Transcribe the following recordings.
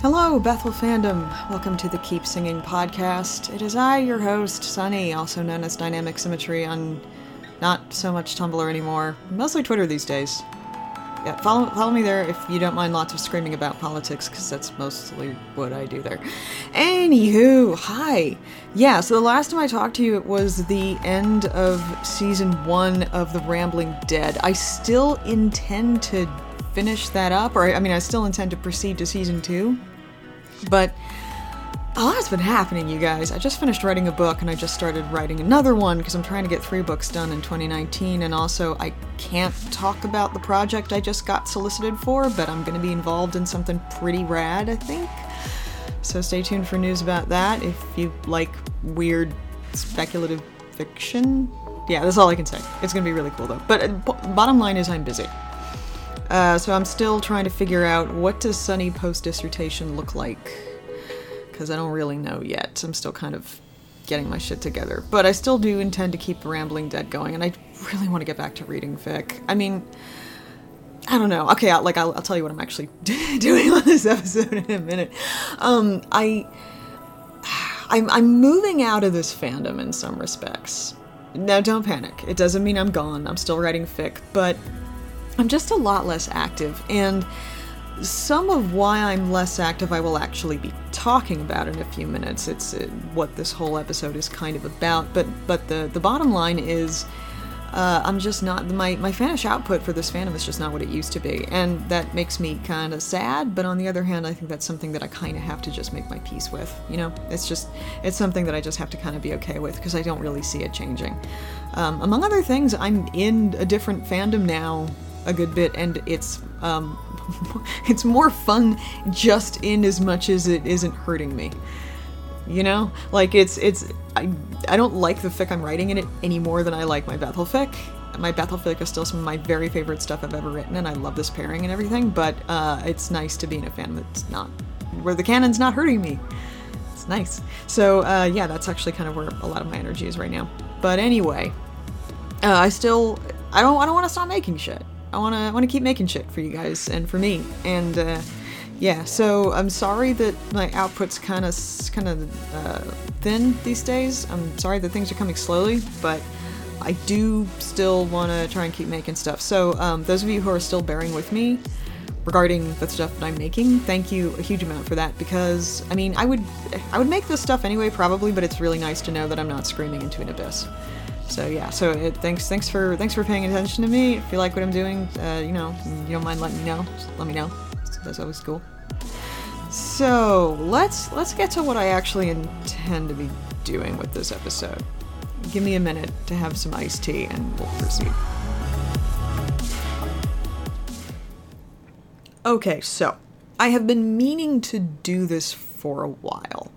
Hello, Bethyl fandom. Welcome to the Keep Singing podcast. It is I, your host, Sunny, also known as Dynamic Symmetry on not so much Tumblr anymore, mostly Twitter these days. Yeah, follow, follow me there if you don't mind lots of screaming about politics, because that's mostly what I do there. Anywho, hi. Yeah, so the last time I talked to you, it was the end of season one of The Rambling Dead. I still intend to finish that up, or I mean, I still intend to proceed to season two, but a lot's been happening, you guys. I just finished writing a book and I just started writing another one because I'm trying to get three books done in 2019. And also, I can't talk about the project I just got solicited for, but I'm going to be involved in something pretty rad, I think. So stay tuned for news about that if you like weird speculative fiction. Yeah, that's all I can say. It's going to be really cool though. But uh, b- bottom line is I'm busy. Uh, so I'm still trying to figure out what does Sunny post dissertation look like because I don't really know yet. I'm still kind of getting my shit together. But I still do intend to keep Rambling Dead going, and I really want to get back to reading fic. I mean, I don't know. Okay, I'll, like I'll, I'll tell you what I'm actually doing on this episode in a minute. Um, I, I'm, I'm moving out of this fandom in some respects. Now, don't panic. It doesn't mean I'm gone. I'm still writing fic, but I'm just a lot less active, and some of why I'm less active I will actually be talking about in a few minutes. It's uh, what this whole episode is kind of about, but but the the bottom line is uh, I'm just not my my fanish output for this fandom is just not what it used to be, and that makes me kind of sad. But on the other hand, I think that's something that I kind of have to just make my peace with. You know, it's just it's something that I just have to kind of be okay with because I don't really see it changing. Um, among other things, I'm in a different fandom now a good bit, and it's um, it's more fun just in as much as it isn't hurting me. You know, like it's it's I I don't like the fic I'm writing in it any more than I like my Bethyl fic. My Bethyl fic is still some of my very favorite stuff I've ever written, and I love this pairing and everything. But uh, it's nice to be in a fan that's not where the canon's not hurting me. It's nice. So uh, yeah, that's actually kind of where a lot of my energy is right now. But anyway, uh, I still I don't I don't want to stop making shit. I want to I want to keep making shit for you guys and for me. And uh, yeah, so I'm sorry that my output's kind of kind of uh, thin these days. I'm sorry that things are coming slowly, but I do still want to try and keep making stuff. So um, those of you who are still bearing with me regarding the stuff that I'm making, thank you a huge amount for that because I mean I would I would make this stuff anyway probably, but it's really nice to know that I'm not screaming into an abyss. So yeah, so it, thanks thanks for thanks for paying attention to me. If you like what I'm doing, uh, you know, you don't mind letting me know, let me know. That's always cool. So let's let's get to what I actually intend to be doing with this episode. Give me a minute to have some iced tea and we'll proceed. Okay, so I have been meaning to do this for a while.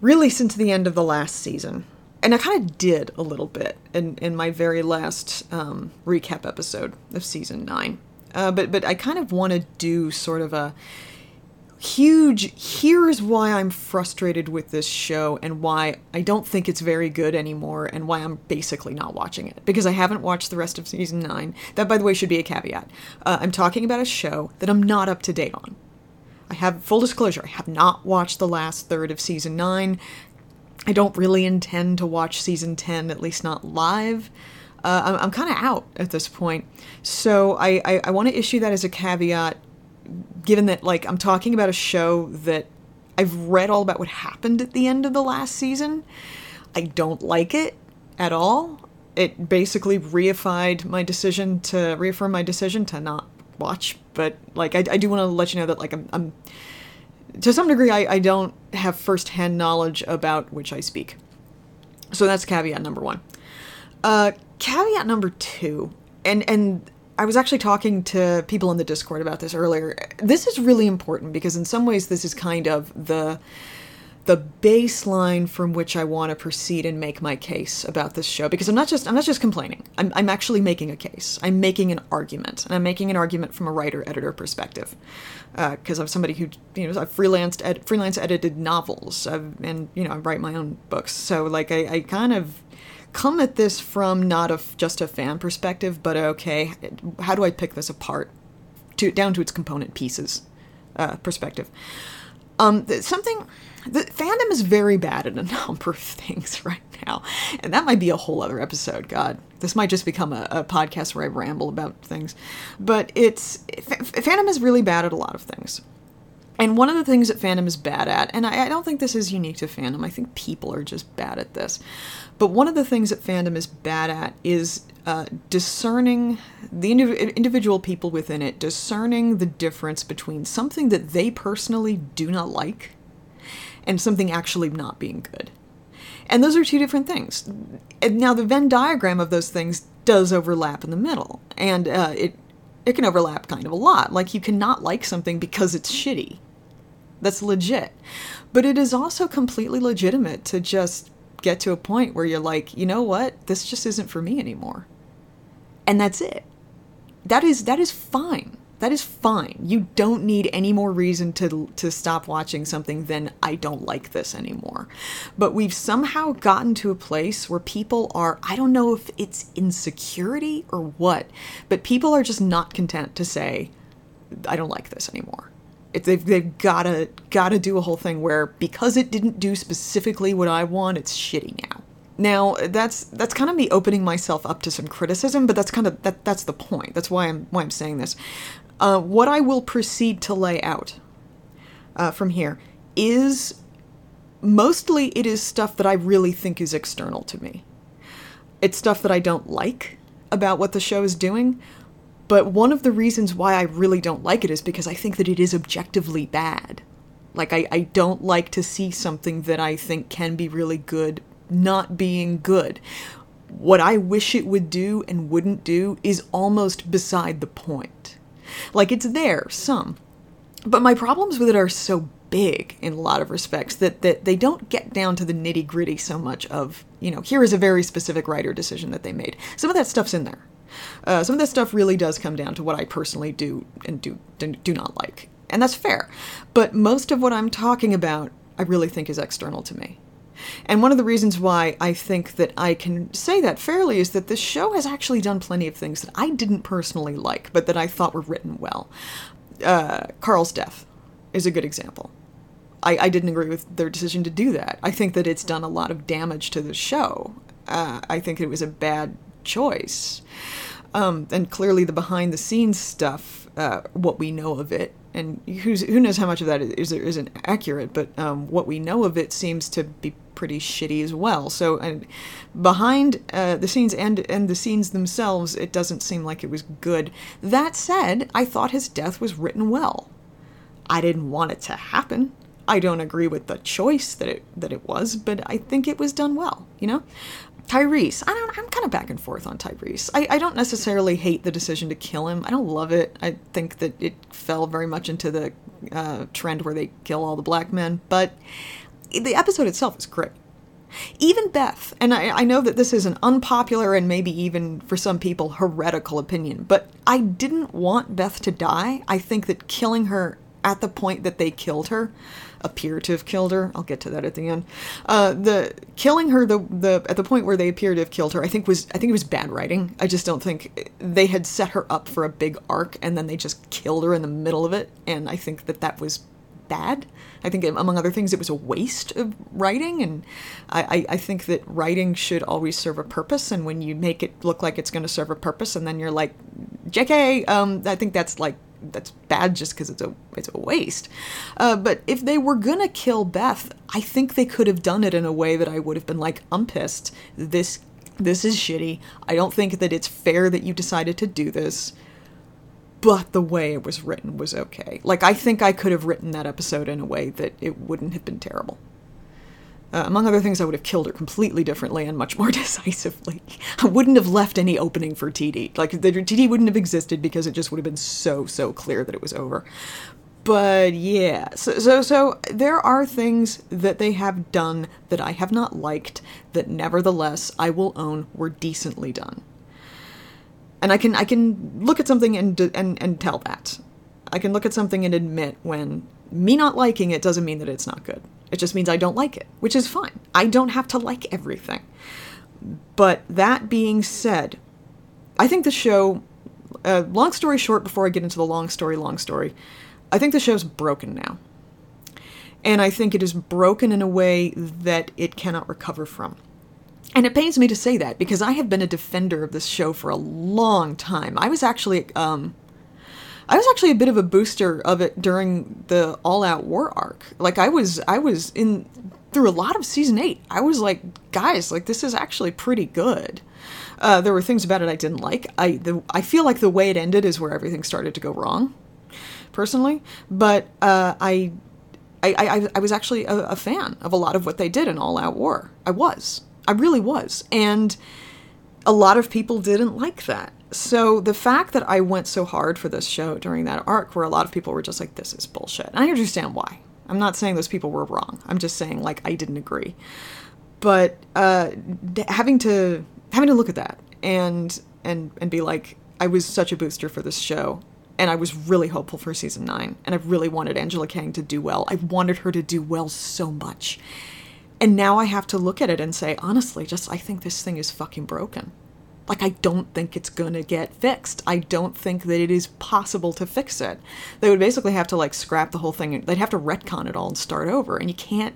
Really, since the end of the last season. And I kind of did a little bit in, in my very last um, recap episode of season nine. Uh, but, but I kind of want to do sort of a huge here's why I'm frustrated with this show and why I don't think it's very good anymore and why I'm basically not watching it because I haven't watched the rest of season 9. That by the way should be a caveat. Uh, I'm talking about a show that I'm not up to date on. I have full disclosure, I have not watched the last third of season 9. I don't really intend to watch season 10 at least not live. Uh, I'm, I'm kind of out at this point. So I, I, I want to issue that as a caveat given that like I'm talking about a show that I've read all about what happened at the end of the last season. I don't like it at all. It basically reified my decision to reaffirm my decision to not watch. But like I, I do want to let you know that like I'm, I'm to some degree I, I don't have firsthand knowledge about which I speak. So that's caveat number one. Uh, caveat number two, and and I was actually talking to people in the Discord about this earlier. This is really important because in some ways this is kind of the the baseline from which I want to proceed and make my case about this show because I'm not just I'm not just complaining. I'm I'm actually making a case. I'm making an argument, and I'm making an argument from a writer editor perspective. Because uh, I'm somebody who you know I've freelanced ed- freelance edited novels I've, and you know I write my own books. So like I, I kind of come at this from not a, just a fan perspective, but okay, how do I pick this apart to down to its component pieces? uh, perspective. Um, something the fandom is very bad at a number of things right now, and that might be a whole other episode. God, this might just become a, a podcast where I ramble about things, but it's f- fandom is really bad at a lot of things. And one of the things that fandom is bad at, and I, I, don't think this is unique to fandom, I think people are just bad at this. But one of the things that fandom is bad at is uh, discerning the indiv- individual people within it, discerning the difference between something that they personally do not like and something actually not being good. And those are two different things. And now, the Venn diagram of those things does overlap in the middle, and uh, it it can overlap kind of a lot. Like you cannot like something because it's shitty. That's legit. But it is also completely legitimate to just get to a point where you're like, you know what? This just isn't for me anymore. And that's it. That is that is fine. That is fine. You don't need any more reason to to stop watching something than I don't like this anymore. But we've somehow gotten to a place where people are I don't know if it's insecurity or what, but people are just not content to say I don't like this anymore they've, they've gotta gotta do a whole thing where because it didn't do specifically what I want, it's shitty now. Now that's that's kind of me opening myself up to some criticism, but that's kind of that that's the point. That's why I'm why I'm saying this. Uh, what I will proceed to lay out uh, from here is mostly it is stuff that I really think is external to me. It's stuff that I don't like about what the show is doing, but one of the reasons why I really don't like it is because I think that it is objectively bad. Like, I, I don't like to see something that I think can be really good not being good. What I wish it would do and wouldn't do is almost beside the point. Like, it's there, some. But my problems with it are so big in a lot of respects that, that they don't get down to the nitty gritty so much of, you know, here is a very specific writer decision that they made. Some of that stuff's in there. Uh, some of this stuff really does come down to what I personally do and do do not like, and that's fair. But most of what I'm talking about, I really think is external to me. And one of the reasons why I think that I can say that fairly is that this show has actually done plenty of things that I didn't personally like, but that I thought were written well. Uh, Carl's death is a good example. I, I, didn't agree with their decision to do that. I think that it's done a lot of damage to the show. Uh, I think it was a bad choice. Um, and clearly, the behind the scenes stuff, uh, what we know of it, and who knows how much of that is isn't accurate, but um, what we know of it seems to be pretty shitty as well. So, and behind uh, the scenes and and the scenes themselves, it doesn't seem like it was good. That said, I thought his death was written well. I didn't want it to happen. I don't agree with the choice that it that it was, but I think it was done well. You know, Tyrese, I don't. I'm kind of back and forth on Tyrese. I, I don't necessarily hate the decision to kill him. I don't love it. I think that it fell very much into the uh, trend where they kill all the black men. But the episode itself is great. Even Beth, and I, I know that this is an unpopular and maybe even for some people heretical opinion, but I didn't want Beth to die. I think that killing her at the point that they killed her appear to have killed her. I'll get to that at the end. Uh, the killing her the the at the point where they appear to have killed her, I think was I think it was bad writing. I just don't think they had set her up for a big arc and then they just killed her in the middle of it, and I think that that was bad. I think, among other things, it was a waste of writing, and I, I, I, think that writing should always serve a purpose. And when you make it look like it's going to serve a purpose, and then you're like, "Jk," um, I think that's like that's bad just because it's a it's a waste. Uh, but if they were gonna kill Beth, I think they could have done it in a way that I would have been like, I'm pissed. This this is shitty. I don't think that it's fair that you decided to do this. But the way it was written was okay. Like I think I could have written that episode in a way that it wouldn't have been terrible. Uh, among other things, I would have killed her completely differently and much more decisively. I wouldn't have left any opening for TD. Like, the TD wouldn't have existed because it just would have been so, so clear that it was over. But yeah, so, so, so there are things that they have done that I have not liked that nevertheless I will own were decently done. And I can I can look at something and and and tell that. I can look at something and admit when me not liking it doesn't mean that it's not good. It just means I don't like it, which is fine. I don't have to like everything. But that being said, I think the show, uh, long story short, before I get into the long story, long story, I think the show's broken now. And I think it is broken in a way that it cannot recover from. And it pains me to say that because I have been a defender of this show for a long time. I was actually um, I was actually a bit of a booster of it during the All Out War arc. Like I was I was in through a lot of season 8. I was like, guys, like this is actually pretty good. Uh, there were things about it I didn't like. I the, I feel like the way it ended is where everything started to go wrong, personally. But uh, I, I, I I was actually a, a fan of a lot of what they did in All Out War. I was. I really was. And a lot of people didn't like that. So the fact that I went so hard for this show during that arc, where a lot of people were just like, "This is bullshit," I understand why. I'm not saying those people were wrong. I'm just saying like I didn't agree. But uh, having to having to look at that and and and be like, I was such a booster for this show, and I was really hopeful for season nine, and I really wanted Angela Kang to do well. I wanted her to do well so much, and now I have to look at it and say, honestly, just I think this thing is fucking broken. Like, I don't think it's gonna get fixed. I don't think that it is possible to fix it. They would basically have to, like, scrap the whole thing. They'd have to retcon it all and start over. And you can't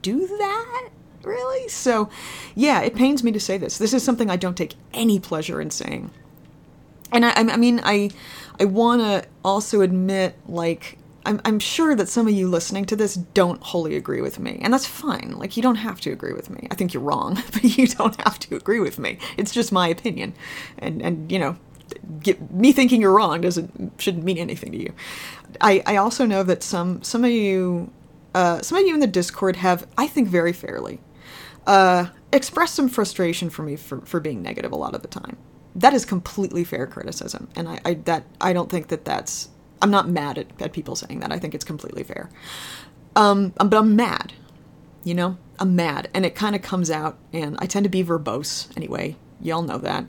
do that, really? So, yeah, it pains me to say this. This is something I don't take any pleasure in saying. And I, I mean, I, I want to also admit, like, I'm, I'm sure that some of you listening to this don't wholly agree with me, and that's fine. Like, you don't have to agree with me. I think you're wrong, but you don't have to agree with me. It's just my opinion. And, and you know, get, me thinking you're wrong doesn't shouldn't mean anything to you. I, I also know that some some of you uh, some of you in the Discord have, I think, very fairly uh, expressed some frustration for me for, for being negative a lot of the time. That is completely fair criticism, and I, I that I don't think that that's I'm not mad at, at people saying that. I think it's completely fair. Um, um but I'm mad. You know, I'm mad, and it kind of comes out. And I tend to be verbose anyway. Y'all know that.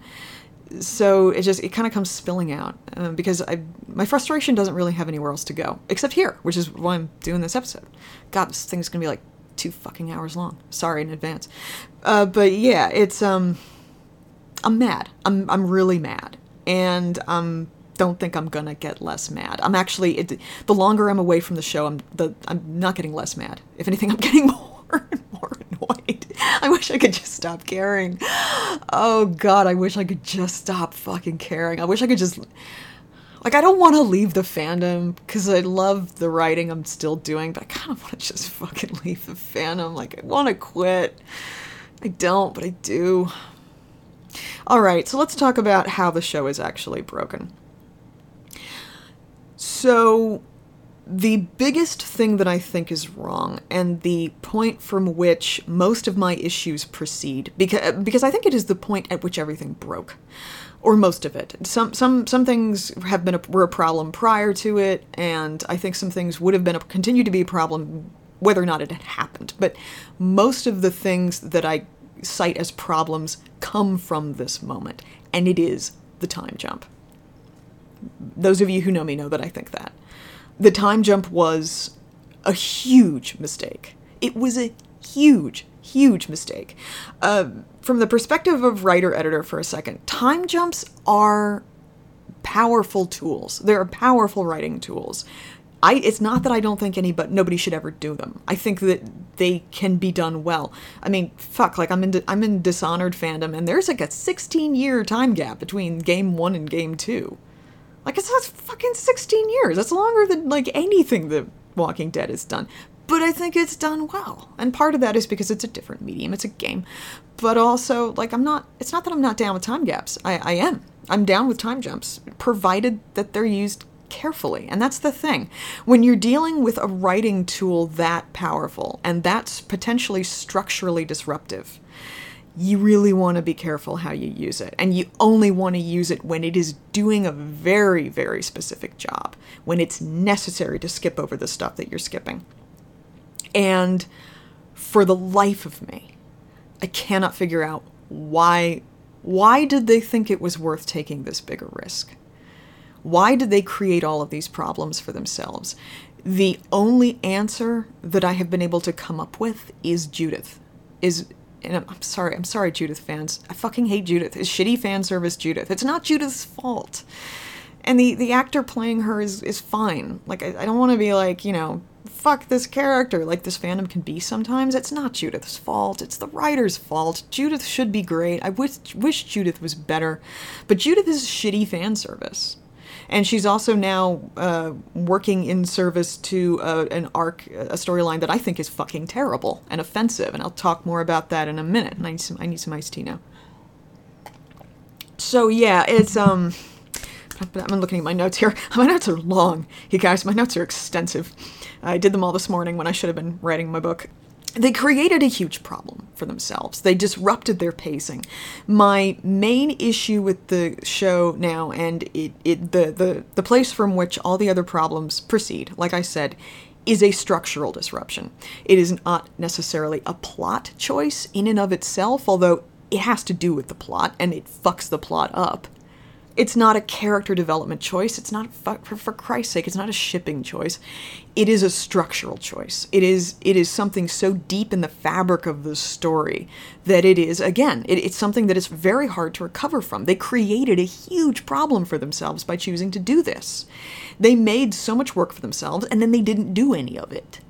So it just it kind of comes spilling out uh, because I my frustration doesn't really have anywhere else to go except here, which is why I'm doing this episode. God, this thing's gonna be like two fucking hours long. Sorry in advance. Uh, but yeah, it's um, I'm mad. I'm I'm really mad, and I'm don't think I'm gonna get less mad. I'm actually it, the longer I'm away from the show, I'm the I'm not getting less mad. If anything, I'm getting more and more annoyed. I wish I could just stop caring. Oh God, I wish I could just stop fucking caring. I wish I could just like I don't want to leave the fandom because I love the writing I'm still doing, but I kind of want to just fucking leave the fandom. Like I want to quit. I don't, but I do. All right, so let's talk about how the show is actually broken. So, the biggest thing that I think is wrong, and the point from which most of my issues proceed, because because I think it is the point at which everything broke, or most of it. Some some some things have been a, were a problem prior to it, and I think some things would have been a, continue to be a problem whether or not it had happened. But most of the things that I cite as problems come from this moment, and it is the time jump. Those of you who know me know that I think that. The time jump was a huge mistake. It was a huge, huge mistake. Uh, from the perspective of writer editor for a second, time jumps are powerful tools. They're powerful writing tools. I, it's not that I don't think any but nobody should ever do them. I think that they can be done well. I mean, fuck, like I'm in I'm in Dishonored fandom, and there's like a 16 year time gap between game one and game two. Like it's that's fucking 16 years. That's longer than like anything that Walking Dead has done. But I think it's done well. And part of that is because it's a different medium. It's a game. But also, like I'm not it's not that I'm not down with time gaps. I, I am. I'm down with time jumps, provided that they're used carefully. And that's the thing. When you're dealing with a writing tool that powerful and that's potentially structurally disruptive, you really want to be careful how you use it. And you only want to use it when it is doing a very, very specific job, when it's necessary to skip over the stuff that you're skipping. And for the life of me, I cannot figure out why why did they think it was worth taking this bigger risk? Why did they create all of these problems for themselves? The only answer that I have been able to come up with is Judith. Is and I'm, I'm sorry, I'm sorry, Judith fans. I fucking hate Judith. It's shitty fan service Judith. It's not Judith's fault. And the, the actor playing her is, is fine. Like, I, I don't want to be like, you know, fuck this character like this fandom can be sometimes. It's not Judith's fault. It's the writer's fault. Judith should be great. I wish, wish Judith was better. But Judith is shitty fan service. And she's also now uh, working in service to uh, an arc, a storyline that I think is fucking terrible and offensive. And I'll talk more about that in a minute. I need some, I need some iced tea now. So yeah, it's um. I'm looking at my notes here. My notes are long, you guys. My notes are extensive. I did them all this morning when I should have been writing my book. They created a huge problem for themselves. They disrupted their pacing. My main issue with the show now, and it, it the, the, the place from which all the other problems proceed, like I said, is a structural disruption. It is not necessarily a plot choice in and of itself, although it has to do with the plot and it fucks the plot up. It's not a character development choice. It's not for, for Christ's sake. It's not a shipping choice. It is a structural choice. It is it is something so deep in the fabric of the story that it is again. It, it's something that is very hard to recover from. They created a huge problem for themselves by choosing to do this. They made so much work for themselves, and then they didn't do any of it.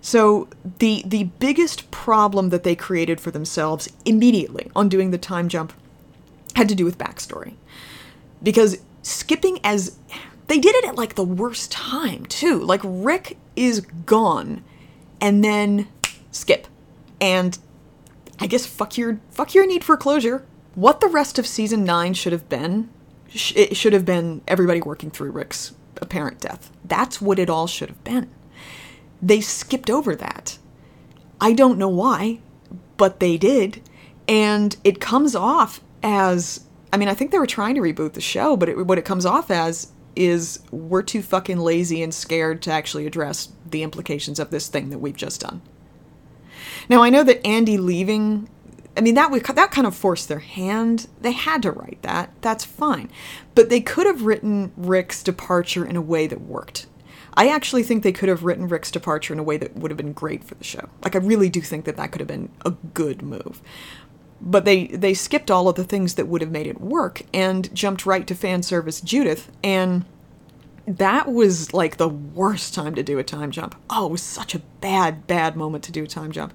So the the biggest problem that they created for themselves immediately on doing the time jump had to do with backstory. Because skipping as they did it at like the worst time too. Like Rick is gone and then skip. And I guess fuck your fuck your need for closure. What the rest of season 9 should have been it should have been everybody working through Rick's apparent death. That's what it all should have been. They skipped over that. I don't know why, but they did. And it comes off as I mean, I think they were trying to reboot the show, but it, what it comes off as is we're too fucking lazy and scared to actually address the implications of this thing that we've just done. Now, I know that Andy leaving, I mean, that would, that kind of forced their hand. They had to write that. That's fine. But they could have written Rick's departure in a way that worked. I actually think they could have written Rick's departure in a way that would have been great for the show. Like, I really do think that that could have been a good move but they they skipped all of the things that would have made it work and jumped right to fan service Judith and that was like the worst time to do a time jump. Oh, it was such a bad bad moment to do a time jump.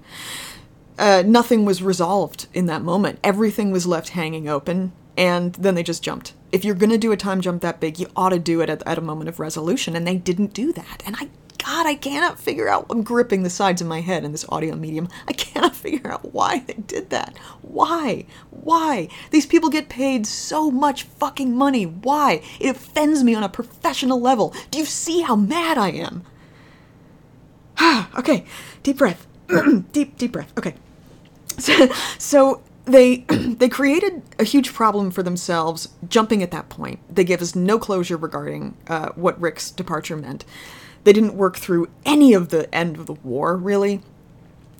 Uh, nothing was resolved in that moment. Everything was left hanging open, and then they just jumped. If you're gonna do a time jump that big, you ought to do it at, at a moment of resolution, and they didn't do that. And I God, I cannot figure out. I'm gripping the sides of my head in this audio medium. I cannot figure out why they did that. Why? Why? These people get paid so much fucking money. Why? It offends me on a professional level. Do you see how mad I am? okay, deep breath. deep, deep breath. Okay. So, so they they created a huge problem for themselves jumping at that point. They gave us no closure regarding uh, what Rick's departure meant. They didn't work through any of the end of the war, really.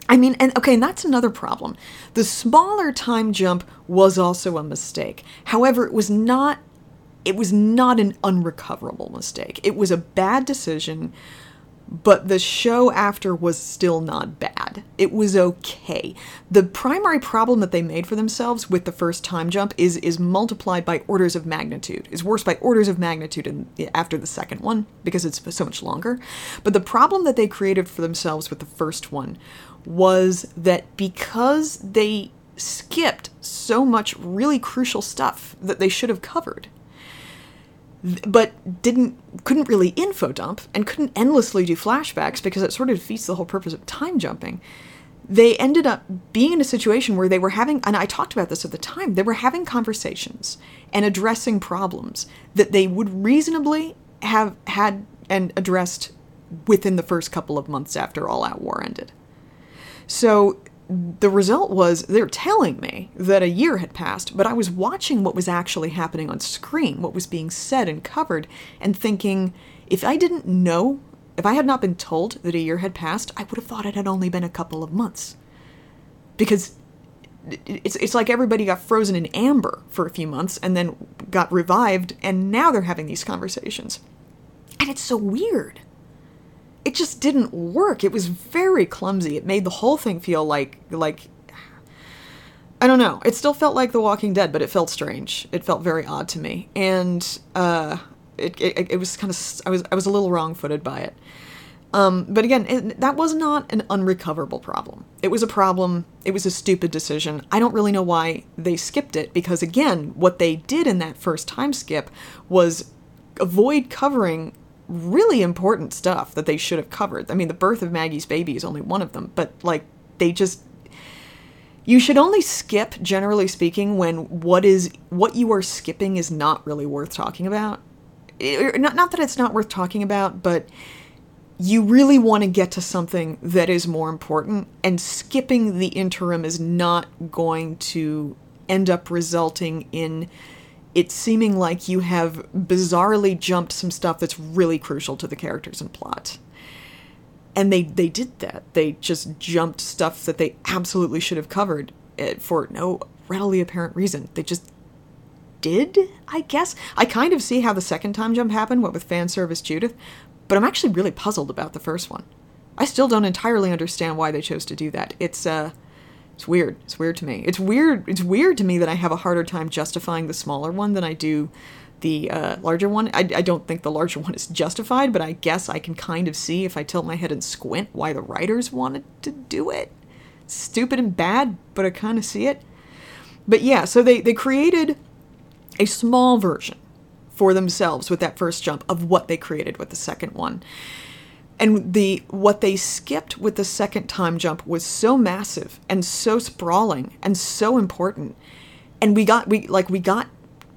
I mean, and okay, and that's another problem. The smaller time jump was also a mistake. However, it was not it was not an unrecoverable mistake. It was a bad decision but the show after was still not bad. It was okay. The primary problem that they made for themselves with the first time jump is is multiplied by orders of magnitude. Is worse by orders of magnitude in, after the second one because it's so much longer. But the problem that they created for themselves with the first one was that because they skipped so much really crucial stuff that they should have covered but didn't couldn't really info dump and couldn't endlessly do flashbacks because it sort of defeats the whole purpose of time jumping. They ended up being in a situation where they were having and i talked about this at the time they were having conversations and addressing problems that they would reasonably have had and addressed within the first couple of months after all out war ended. So the result was they're telling me that a year had passed, but I was watching what was actually happening on screen, what was being said and covered, and thinking, if I didn't know, if I had not been told that a year had passed, I would have thought it had only been a couple of months. Because it's, it's like everybody got frozen in amber for a few months and then got revived, and now they're having these conversations. And it's so weird it just didn't work. It was very clumsy. It made the whole thing feel like like I don't know. It still felt like The Walking Dead, but it felt strange. It felt very odd to me, and uh, it, it it was kind of I was I was a little wrong-footed by it. Um, but again, it, that was not an unrecoverable problem. It was a problem. It was a stupid decision. I don't really know why they skipped it because again, what they did in that first time skip was avoid covering really important stuff that they should have covered. I mean, the birth of Maggie's baby is only one of them, but like they just you should only skip generally speaking when what is what you are skipping is not really worth talking about it, er, not, not that it's not worth talking about but you really want to get to something that is more important and skipping the interim is not going to end up resulting in it seeming like you have bizarrely jumped some stuff that's really crucial to the characters and plot and they they did that. They just jumped stuff that they absolutely should have covered eh, for no readily apparent reason. They just did, I guess. I kind of see how the second time jump happened, what with fan service Judith, but I'm actually really puzzled about the first one. I still don't entirely understand why they chose to do that. It's uh it's weird. It's weird to me. It's weird it's weird to me that I have a harder time justifying the smaller one than I do the uh, larger one. I, I don't think the larger one is justified, but I guess I can kind of see if I tilt my head and squint why the writers wanted to do it. Stupid and bad, but I kind of see it. But yeah, so they, they created a small version for themselves with that first jump of what they created with the second one. And the what they skipped with the second time jump was so massive and so sprawling and so important. And we got we like we got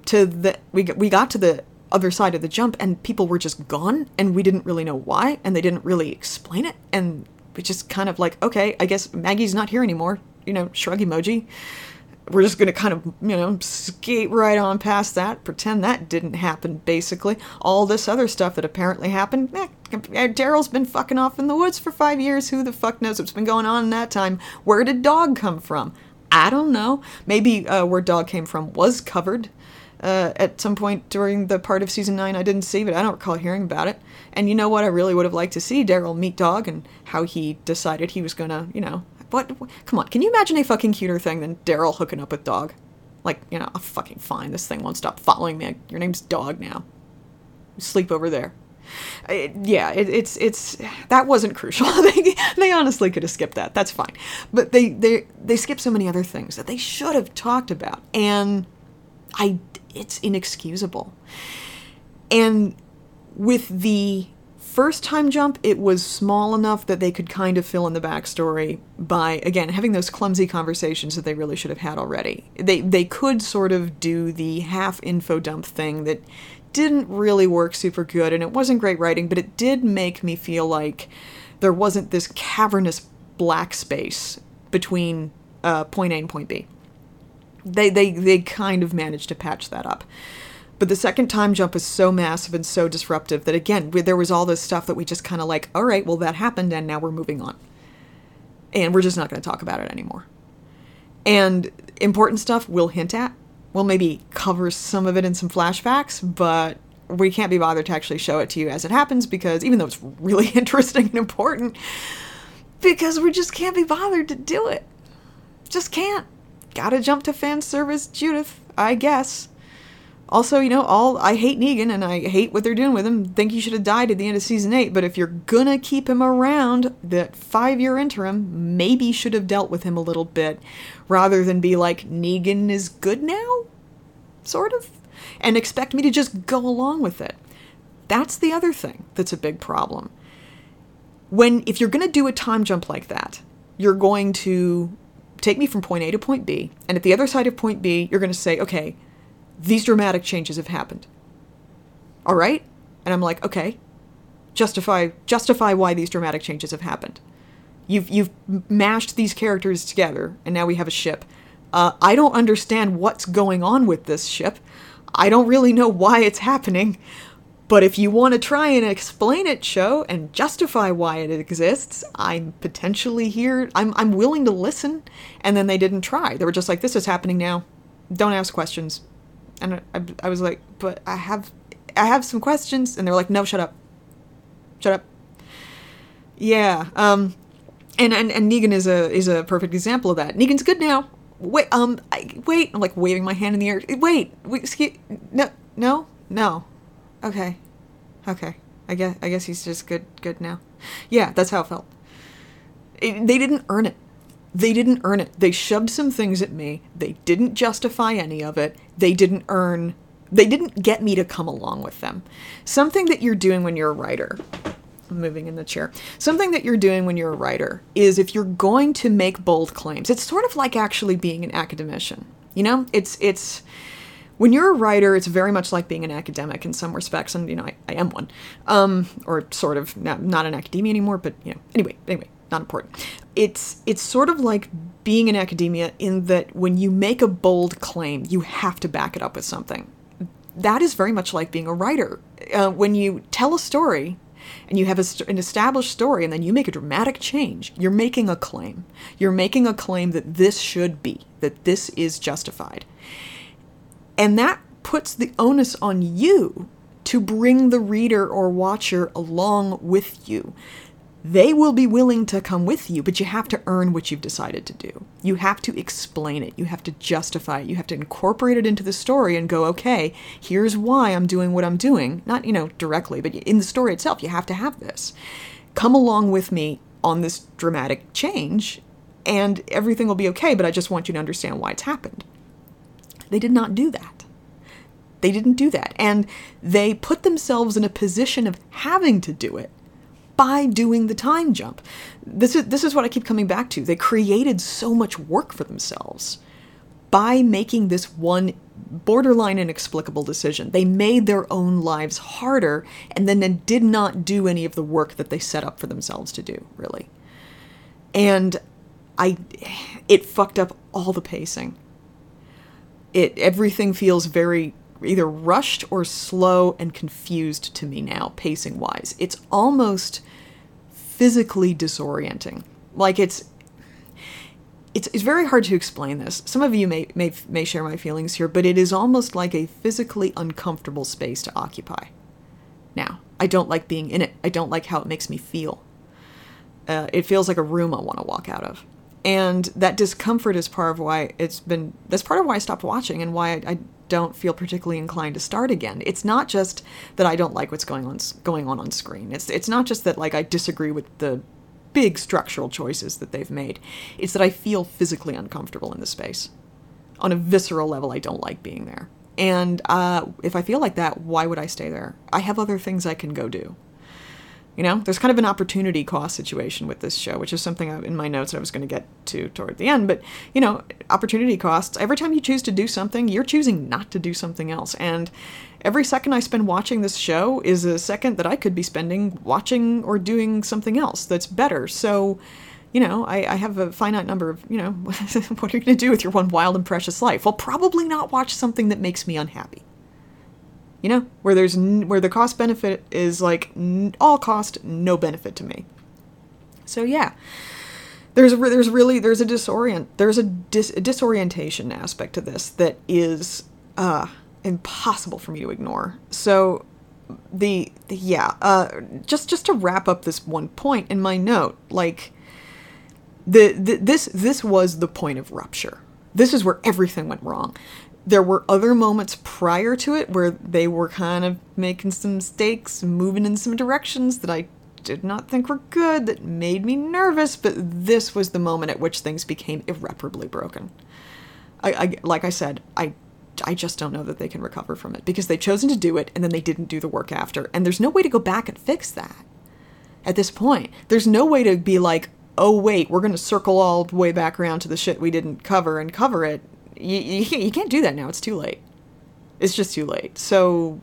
to the we we got to the other side of the jump and people were just gone and we didn't really know why and they didn't really explain it. And we just kind of like okay I guess Maggie's not here anymore. You know shrug emoji we're just gonna kind of you know skate right on past that pretend that didn't happen basically. All this other stuff that apparently happened eh, Daryl's been fucking off in the woods for five years. Who the fuck knows what's been going on in that time? Where did dog come from? I don't know. Maybe uh, where dog came from was covered uh, at some point during the part of season nine. I didn't see, but I don't recall hearing about it. And you know what? I really would have liked to see Daryl meet Dog and how he decided he was gonna, you know, what? come on, can you imagine a fucking cuter thing than Daryl hooking up with Dog? Like, you know, oh, fucking fine. This thing won't stop following me. Your name's Dog now. Sleep over there. It, yeah, it, it's it's that wasn't crucial. they, they honestly could have skipped that. That's fine, but they they they skipped so many other things that they should have talked about, and I it's inexcusable. And with the first time jump, it was small enough that they could kind of fill in the backstory by again having those clumsy conversations that they really should have had already. They they could sort of do the half info dump thing that didn't really work super good and it wasn't great writing, but it did make me feel like there wasn't this cavernous black space between uh, point A and point B they they they kind of managed to patch that up. But the second time jump is so massive and so disruptive that again, there was all this stuff that we just kind of like, all right, well that happened and now we're moving on. And we're just not going to talk about it anymore. And important stuff we'll hint at. We'll maybe cover some of it in some flashbacks, but we can't be bothered to actually show it to you as it happens because even though it's really interesting and important, because we just can't be bothered to do it. Just can't gotta jump to fan service Judith, I guess. Also, you know, all I hate Negan and I hate what they're doing with him. Think he should have died at the end of season eight. But if you're gonna keep him around, that five-year interim maybe should have dealt with him a little bit, rather than be like Negan is good now, sort of, and expect me to just go along with it. That's the other thing that's a big problem. When if you're gonna do a time jump like that, you're going to take me from point A to point B, and at the other side of point B, you're to say, okay, these dramatic changes have happened. All right? And I'm like, okay, justify justify why these dramatic changes have happened. You've you've mashed these characters together, and now we have a ship. Uh, I don't understand what's going on with this ship. I don't really know why it's happening. But if you want to try and explain it, show, and justify why it exists, I'm potentially here. I'm, I'm willing to listen. And then they didn't try. They were just like, this is happening now. Don't ask questions. And I, I was like, but I have, I have some questions. And they were like, no, shut up. Shut up. Yeah. Um, and, and, and Negan is a, is a perfect example of that. Negan's good now. wait, um, I, wait. I'm like waving my hand in the air. Wait, wait, excuse, no, no, no. Okay, okay. I guess I guess he's just good, good now. Yeah, that's how it felt. It, they didn't earn it. They didn't earn it. They shoved some things at me. They didn't justify any of it. They didn't earn. They didn't get me to come along with them. Something that you're doing when you're a writer moving in the chair. Something that you're doing when you're a writer is if you're going to make bold claims, it's sort of like actually being an academician. You know, it's it's when you're a writer, it's very much like being an academic in some respects, and you know, I, I am one, um, or sort of not, not academia anymore, but you know, anyway, anyway, not important. It's it's sort of like being in academia in that when you make a bold claim, you have to back it up with something. That is very much like being a writer. Uh, when you tell a story, and you have an established story and then you make a dramatic change, you're making a claim. You're making a claim that this should be, that this is justified. And that puts the onus on you to bring the reader or watcher along with you they will be willing to come with you, but you have to earn what you've decided to do. You have to explain it. You have to justify it. You have to incorporate it into the story and go, okay, here's why I'm doing what I'm doing. Not, you know, directly, but in the story itself, you have to have this. Come along with me on this dramatic change, and everything will be okay, but I just want you to understand why it's happened. They did not do that. They didn't do that. And they put themselves in a position of having to do it by doing the time jump. This is this is what I keep coming back to. They created so much work for themselves by making this one borderline inexplicable decision. They made their own lives harder and then, did not do any of the work that they set up for themselves to do, really. And I it fucked up all the pacing. It everything feels very either rushed or slow and confused to me now, pacing wise. It's almost physically disorienting. Like it's it's, it's very hard to explain this. Some of you may, may may share my feelings here, but it is almost like a physically uncomfortable space to occupy. Now, I don't like being in it. I don't like how it makes me feel. Uh, it feels like a room I want to walk out of, and that discomfort is part of why it's been. That's part of why I stopped watching and why I, I don't feel particularly inclined to start again. It's not just that I don't like what's going on going on on screen. It's it's not just that like I disagree with the big structural choices that they've made. It's that I feel physically uncomfortable in the space. On a visceral level, I don't like being there. And uh, if I feel like that, why would I stay there? I have other things I can go do. You know, there's kind of an opportunity cost situation with this show, which is something in my notes I was going to get to toward the end. But, you know, opportunity costs, every time you choose to do something, you're choosing not to do something else. And every second I spend watching this show is a second that I could be spending watching or doing something else that's better. So, you know, I, I have a finite number of, you know, what are you going to do with your one wild and precious life? Well, probably not watch something that makes me unhappy you know, where there's n- where the cost benefit is like n- all cost, no benefit to me. So yeah, there's a, there's really there's a disorient there's a, dis- a disorientation aspect to this that is uh, impossible for me to ignore. So the, the yeah, uh, just just to wrap up this one point in my note, like the, the this this was the point of rupture. This is where everything went wrong there were other moments prior to it where they were kind of making some mistakes, moving in some directions that I did not think were good, that made me nervous, but this was the moment at which things became irreparably broken. I, I like I said, I I just don't know that they can recover from it because they've chosen to do it and then they didn't do the work after. And there's no way to go back and fix that at this point. There's no way to be like, oh, wait, we're going to circle all the way back around to the shit we didn't cover and cover it you, you, you can't do that now. It's too late. It's just too late. So,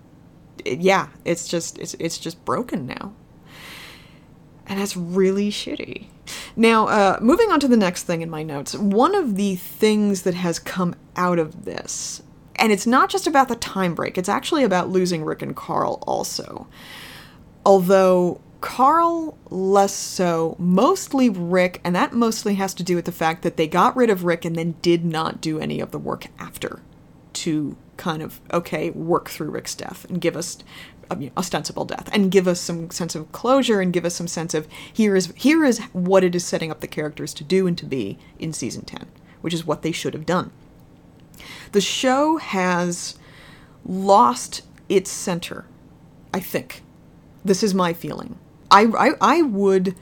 yeah, it's just it's it's just broken now, and that's really shitty. Now, uh, moving on to the next thing in my notes, one of the things that has come out of this, and it's not just about the time break. It's actually about losing Rick and Carl also. Although Carl less so, mostly Rick, and that mostly has to do with the fact that they got rid of Rick and then did not do any of the work after to kind of, okay, work through Rick's death and give us a ostensible death and give us some sense of closure and give us some sense of here is here is what it is setting up the characters to do and to be in season 10 which is what they should have done. The show has lost its center, I think. This is my feeling. I, I, I would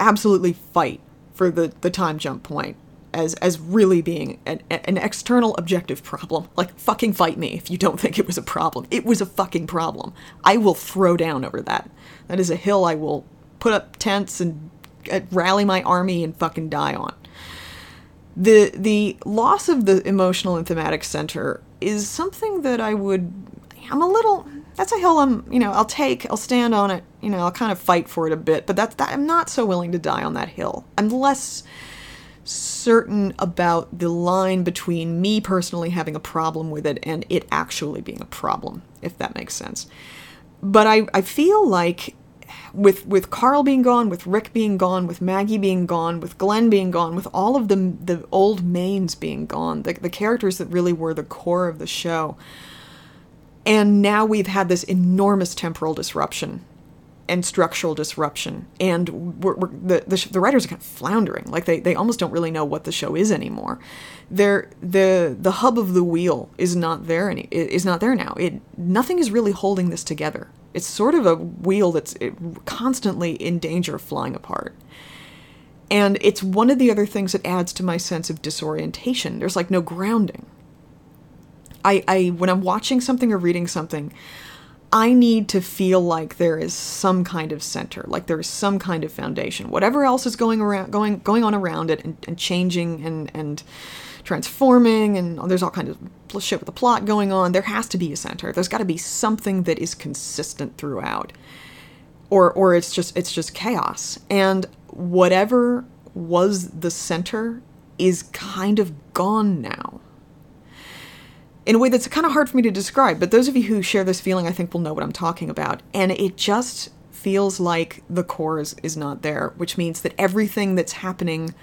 absolutely fight for the, the time jump point as as really being an, an external objective problem. Like fucking fight me if you don't think it was a problem. It was a fucking problem. I will throw down over that. That is a hill I will put up tents and uh, rally my army and fucking die on. The the loss of the emotional and thematic center is something that I would I'm a little that's a hill I'm, you know, I'll take, I'll stand on it, you know, I'll kind of fight for it a bit, but that's that I'm not so willing to die on that hill. I'm less certain about the line between me personally having a problem with it and it actually being a problem, if that makes sense. But I, I feel like with with Carl being gone, with Rick being gone, with Maggie being gone, with Glenn being gone, with all of the the old mains being gone, the, the characters that really were the core of the show. And now we've had this enormous temporal disruption and structural disruption. And we're, we're, the, the, the, writers are kind of floundering. Like they, they almost don't really know what the show is anymore. They're, the the hub of the wheel is not there any is not there now. It nothing is really holding this together. It's sort of a wheel that's constantly in danger of flying apart. And it's one of the other things that adds to my sense of disorientation. There's like no grounding. I, I when I'm watching something or reading something, I need to feel like there is some kind of center, like there is some kind of foundation. Whatever else is going around, going going on around it, and, and changing and and transforming, and there's all kinds of shit with the plot going on. There has to be a center. There's got to be something that is consistent throughout, or or it's just it's just chaos. And whatever was the center is kind of gone now in a way that's kind of hard for me to describe, but those of you who share this feeling, I think, will know what I'm talking about. And it just feels like the core is, is not there, which means that everything that's happening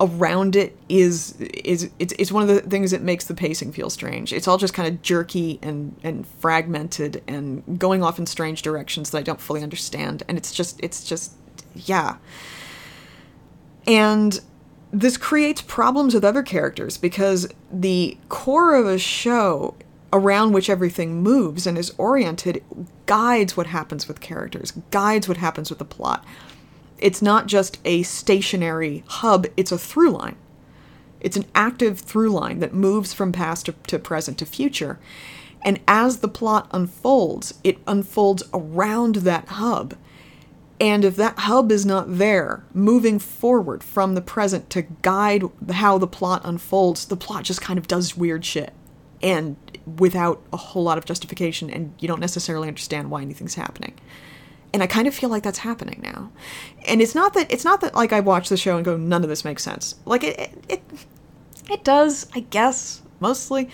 around it is is it's, it's one of the things that makes the pacing feel strange. It's all just kind of jerky and and fragmented and going off in strange directions that I don't fully understand. And it's just it's just yeah. And this creates problems with other characters because the core of a show around which everything moves and is oriented guides what happens with characters, guides what happens with the plot. It's not just a stationary hub, it's a through line. It's an active through line that moves from past to, to present to future. And as the plot unfolds, it unfolds around that hub and if that hub is not there, moving forward from the present to guide how the plot unfolds, the plot just kind of does weird shit. And without a whole lot of justification, and you don't necessarily understand why anything's happening. And I kind of feel like that's happening now. And it's not that it's not that like I watch the show and go, none of this makes sense. Like it it it, it does, I guess, mostly.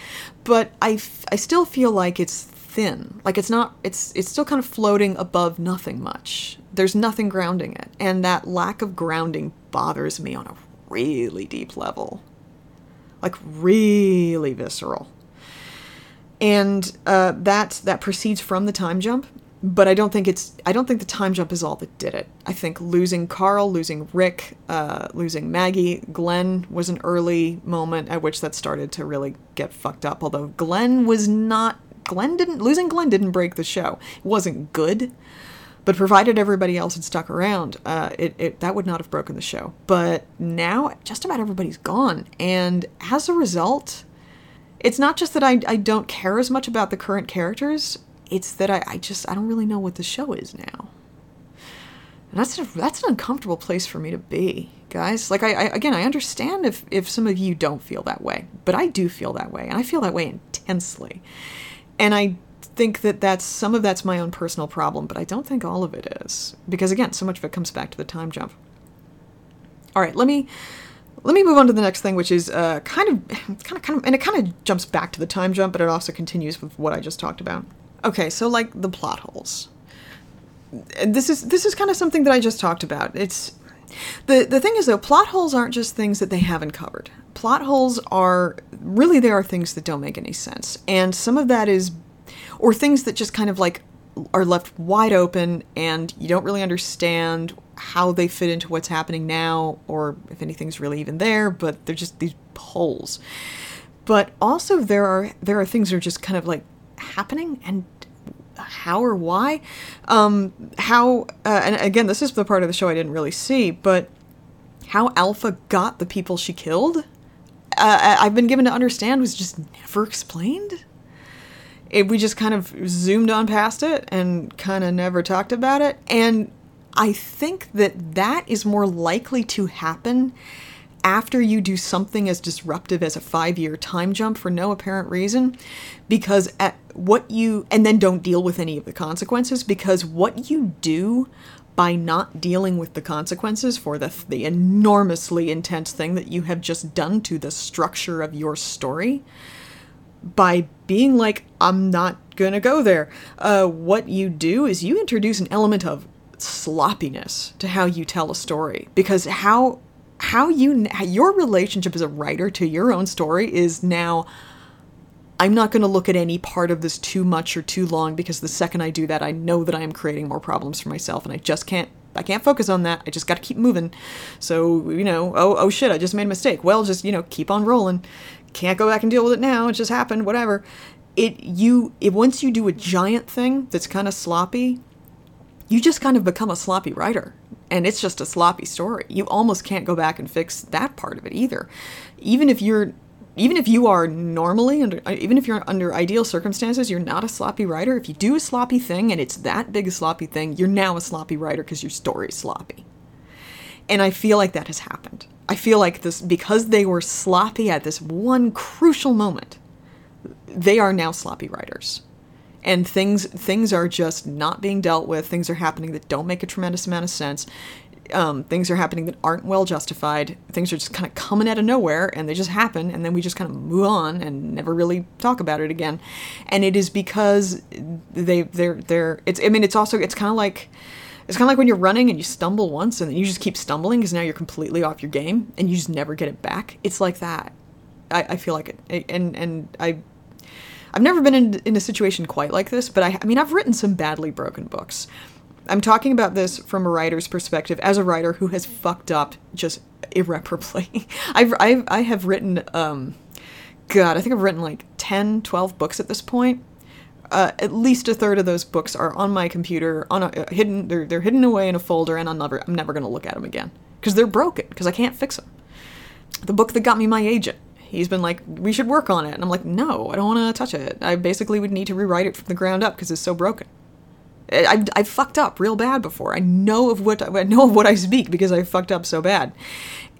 But I, I still feel like it's thin. Like it's not it's it's still kind of floating above nothing much. There's nothing grounding it. And that lack of grounding bothers me on a really deep level. Like really visceral. And uh, that that proceeds from the time jump, but I don't think it's I don't think the time jump is all that did it. I think losing Carl, losing Rick, uh, losing Maggie, Glenn was an early moment at which that started to really get fucked up. Although Glenn was not Glenn didn't losing Glenn didn't break the show. It wasn't good, but provided everybody else had stuck around, uh, it, it that would not have broken the show. But now just about everybody's gone, and as a result, it's not just that I I don't care as much about the current characters. It's that I, I just I don't really know what the show is now. And that's a, that's an uncomfortable place for me to be, guys. Like I, I again, I understand if if some of you don't feel that way, but I do feel that way, and I feel that way intensely. And I think that that's some of that's my own personal problem, but I don't think all of it is because again, so much of it comes back to the time jump. All right, let me let me move on to the next thing, which is uh, kind of kind of kind of, and it kind of jumps back to the time jump, but it also continues with what I just talked about. Okay, so like the plot holes. And this is this is kind of something that I just talked about. It's the the thing is though, plot holes aren't just things that they haven't covered plot holes are really there are things that don't make any sense. And some of that is or things that just kind of like are left wide open and you don't really understand how they fit into what's happening now or if anything's really even there, but they're just these holes. But also there are there are things that are just kind of like happening and how or why. Um, how uh, and again, this is the part of the show I didn't really see, but how Alpha got the people she killed, uh, I've been given to understand was just never explained. It, we just kind of zoomed on past it and kind of never talked about it. And I think that that is more likely to happen after you do something as disruptive as a five year time jump for no apparent reason because at what you and then don't deal with any of the consequences because what you do by not dealing with the consequences for the, the enormously intense thing that you have just done to the structure of your story by being like i'm not gonna go there. Uh, what you do is you introduce an element of sloppiness to how you tell a story because how how you your relationship as a writer to your own story is now I'm not going to look at any part of this too much or too long because the second I do that, I know that I am creating more problems for myself, and I just can't. I can't focus on that. I just got to keep moving. So you know, oh oh shit, I just made a mistake. Well, just you know, keep on rolling. Can't go back and deal with it now. It just happened. Whatever. It you it once you do a giant thing that's kind of sloppy, you just kind of become a sloppy writer. And it's just a sloppy story. You almost can't go back and fix that part of it either. Even if you're even if you are normally under uh, even if you're under ideal circumstances you're not a sloppy writer. If you do a sloppy thing and it's that big a sloppy thing you're now a sloppy writer because your story's sloppy. And i feel like that has happened. I feel like this because they were sloppy at this one crucial moment they are now sloppy writers. And things things are just not being dealt with. Things are happening that don't make a tremendous amount of sense um, things are happening that aren't well justified. Things are just kind of coming out of nowhere and they just happen, and then we just kind of move on and never really talk about it again. And it is because they they're they're it's I mean it's also it's kind of like it's kind of like when you're running and you stumble once and then you just keep stumbling because now you're completely off your game and you just never get it back. It's like that. I, I feel like it, and and I I've never been in, in a situation quite like this, but I, I mean I've written some badly broken books. I'm talking about this from a writer's perspective, as a writer who has fucked up just irreparably. I've, I've I have written, um, God, I think I've written like 10, 12 books at this point. Uh, at least a third of those books are on my computer, on a, uh, hidden. They're they're hidden away in a folder, and I'm never I'm never gonna look at them again because they're broken because I can't fix them. The book that got me my agent, he's been like, we should work on it, and I'm like, no, I don't want to touch it. I basically would need to rewrite it from the ground up because it's so broken. I've, I've fucked up real bad before. I know of what I know of what I speak because I fucked up so bad.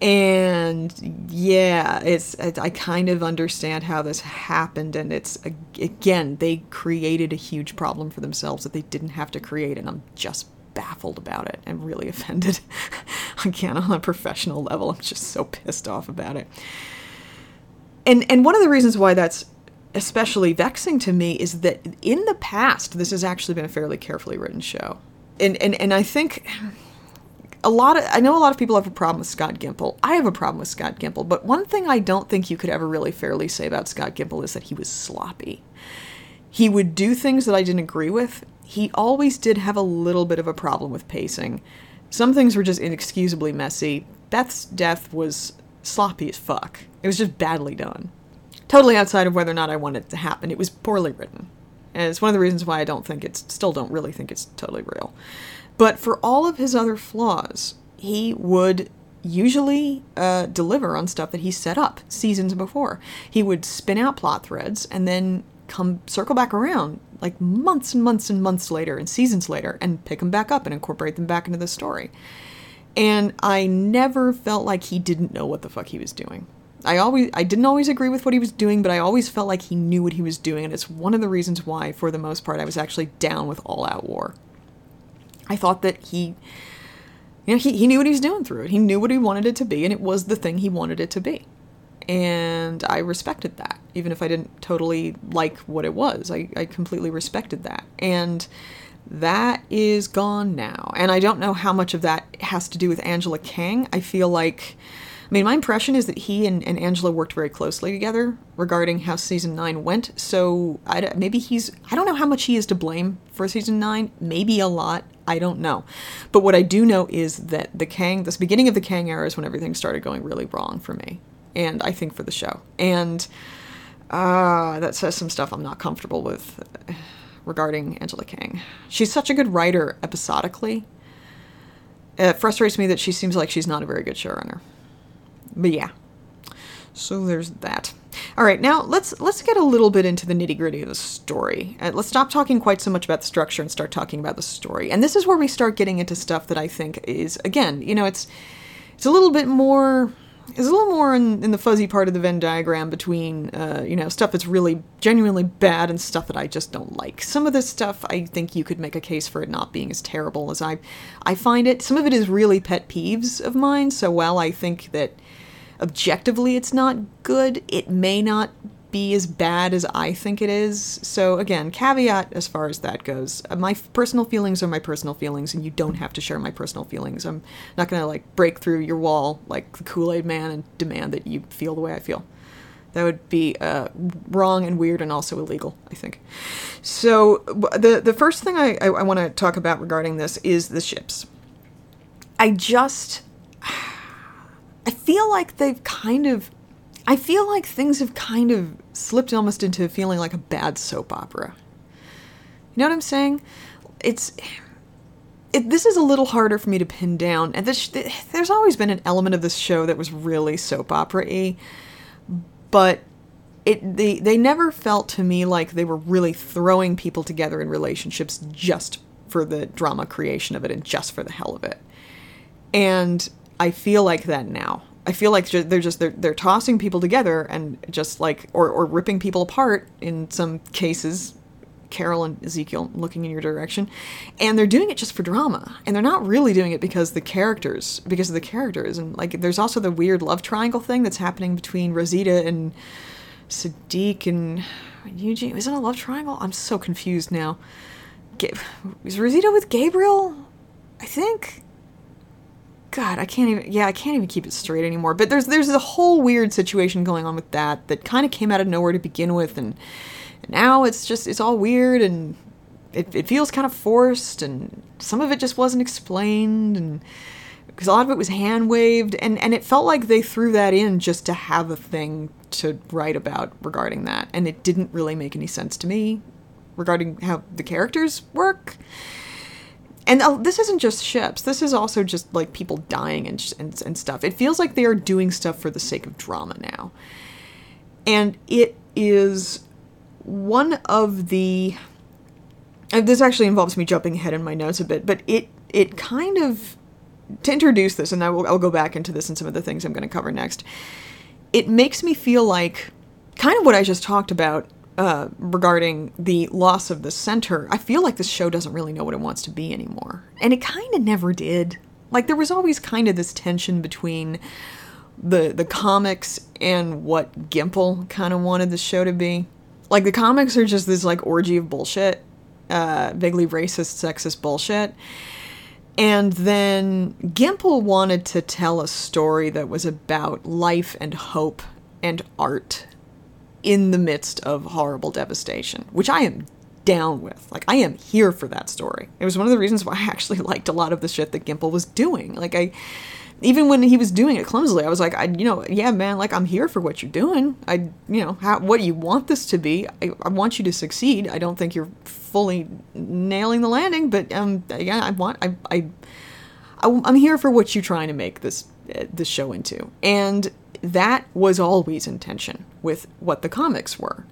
And yeah, it's I kind of understand how this happened, and it's again they created a huge problem for themselves that they didn't have to create, and I'm just baffled about it and really offended. again, on a professional level, I'm just so pissed off about it. And and one of the reasons why that's especially vexing to me is that in the past, this has actually been a fairly carefully written show. And, and, and I think a lot of, I know a lot of people have a problem with Scott Gimple. I have a problem with Scott Gimple, but one thing I don't think you could ever really fairly say about Scott Gimple is that he was sloppy. He would do things that I didn't agree with. He always did have a little bit of a problem with pacing. Some things were just inexcusably messy. Beth's death was sloppy as fuck. It was just badly done totally outside of whether or not I wanted it to happen. It was poorly written. And it's one of the reasons why I don't think it's, still don't really think it's totally real. But for all of his other flaws, he would usually uh, deliver on stuff that he set up seasons before. He would spin out plot threads and then come circle back around like months and months and months later and seasons later and pick them back up and incorporate them back into the story. And I never felt like he didn't know what the fuck he was doing. I always I didn't always agree with what he was doing, but I always felt like he knew what he was doing, and it's one of the reasons why, for the most part, I was actually down with All Out War. I thought that he you know, he, he knew what he was doing through it. He knew what he wanted it to be, and it was the thing he wanted it to be. And I respected that, even if I didn't totally like what it was. I, I completely respected that. And that is gone now. And I don't know how much of that has to do with Angela Kang. I feel like I mean, my impression is that he and, and Angela worked very closely together regarding how season nine went. So I, maybe he's, I don't know how much he is to blame for season nine. Maybe a lot. I don't know. But what I do know is that the Kang, this beginning of the Kang era is when everything started going really wrong for me. And I think for the show. And uh, that says some stuff I'm not comfortable with regarding Angela Kang. She's such a good writer episodically. It frustrates me that she seems like she's not a very good showrunner. But yeah. So there's that. All right, now let's let's get a little bit into the nitty gritty of the story. Uh, let's stop talking quite so much about the structure and start talking about the story. And this is where we start getting into stuff that I think is again, you know, it's it's a little bit more it's a little more in, in the fuzzy part of the Venn diagram between, uh, you know, stuff that's really genuinely bad and stuff that I just don't like. Some of this stuff, I think you could make a case for it not being as terrible as I, I find it. Some of it is really pet peeves of mine. So while I think that objectively it's not good, it may not be as bad as I think it is. So again, caveat as far as that goes. Uh, my personal feelings are my personal feelings, and you don't have to share my personal feelings. I'm not gonna like break through your wall like the Kool Aid Man and demand that you feel the way I feel. That would be uh, wrong and weird and also illegal, I think. So the the first thing I, I, I want to talk about regarding this is the ships. I just I feel like they've kind of I feel like things have kind of slipped almost into feeling like a bad soap opera. You know what I'm saying? It's it, this is a little harder for me to pin down. And this, there's always been an element of this show that was really soap opera-y, but it they they never felt to me like they were really throwing people together in relationships just for the drama creation of it and just for the hell of it. And I feel like that now. I feel like they're just they're they're tossing people together and just like or or ripping people apart in some cases. Carol and Ezekiel looking in your direction, and they're doing it just for drama, and they're not really doing it because the characters, because of the characters, and like there's also the weird love triangle thing that's happening between Rosita and Siddiq and Eugene. Is it a love triangle? I'm so confused now. is Rosita with Gabriel? I think. God, I can't even. Yeah, I can't even keep it straight anymore. But there's there's a whole weird situation going on with that that kind of came out of nowhere to begin with, and, and now it's just it's all weird and it it feels kind of forced, and some of it just wasn't explained, and because a lot of it was hand waved, and and it felt like they threw that in just to have a thing to write about regarding that, and it didn't really make any sense to me regarding how the characters work and uh, this isn't just ships. This is also just like people dying and, and, and stuff. It feels like they are doing stuff for the sake of drama now. And it is one of the this actually involves me jumping ahead in my notes a bit but it it kind of to introduce this and I will, I'll go back into this and some of the things I'm going to cover next it makes me feel like kind of what I just talked about uh, regarding the loss of the center, I feel like this show doesn't really know what it wants to be anymore. And it kind of never did. Like, there was always kind of this tension between the the comics and what Gimple kind of wanted the show to be. Like, the comics are just this, like, orgy of bullshit, uh, vaguely racist, sexist bullshit. And then Gimple wanted to tell a story that was about life and hope and art in the midst of horrible devastation, which I am down with. Like, I am here for that story. It was one of the reasons why I actually liked a lot of the shit that Gimple was doing. Like, I, even when he was doing it clumsily, I was like, I, you know, yeah, man, like, I'm here for what you're doing. I, you know, how, what do you want this to be? I, I want you to succeed. I don't think you're fully nailing the landing, but, um, yeah, I want, I, I, I'm here for what you're trying to make this, uh, this show into. And that was always intention with what the comics were.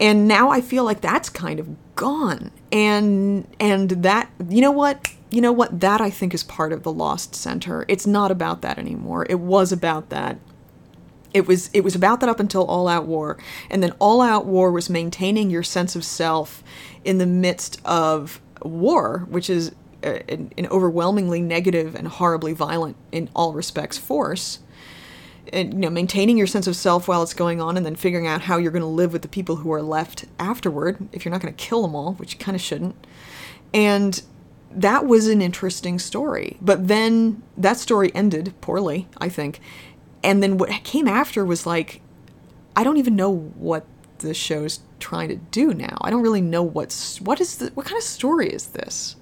And now I feel like that's kind of gone. And and that you know what? You know what? That I think is part of the lost center. It's not about that anymore. It was about that. It was it was about that up until All Out War. And then All Out War was maintaining your sense of self in the midst of war, which is uh, an, an overwhelmingly negative and horribly violent in all respects force and, you know maintaining your sense of self while it's going on and then figuring out how you're going to live with the people who are left afterward if you're not going to kill them all which you kind of shouldn't. And that was an interesting story. But then that story ended poorly i think. And then what came after was like i don't even know what the show's trying to do now. I don't really know what's what is the what kind of story is this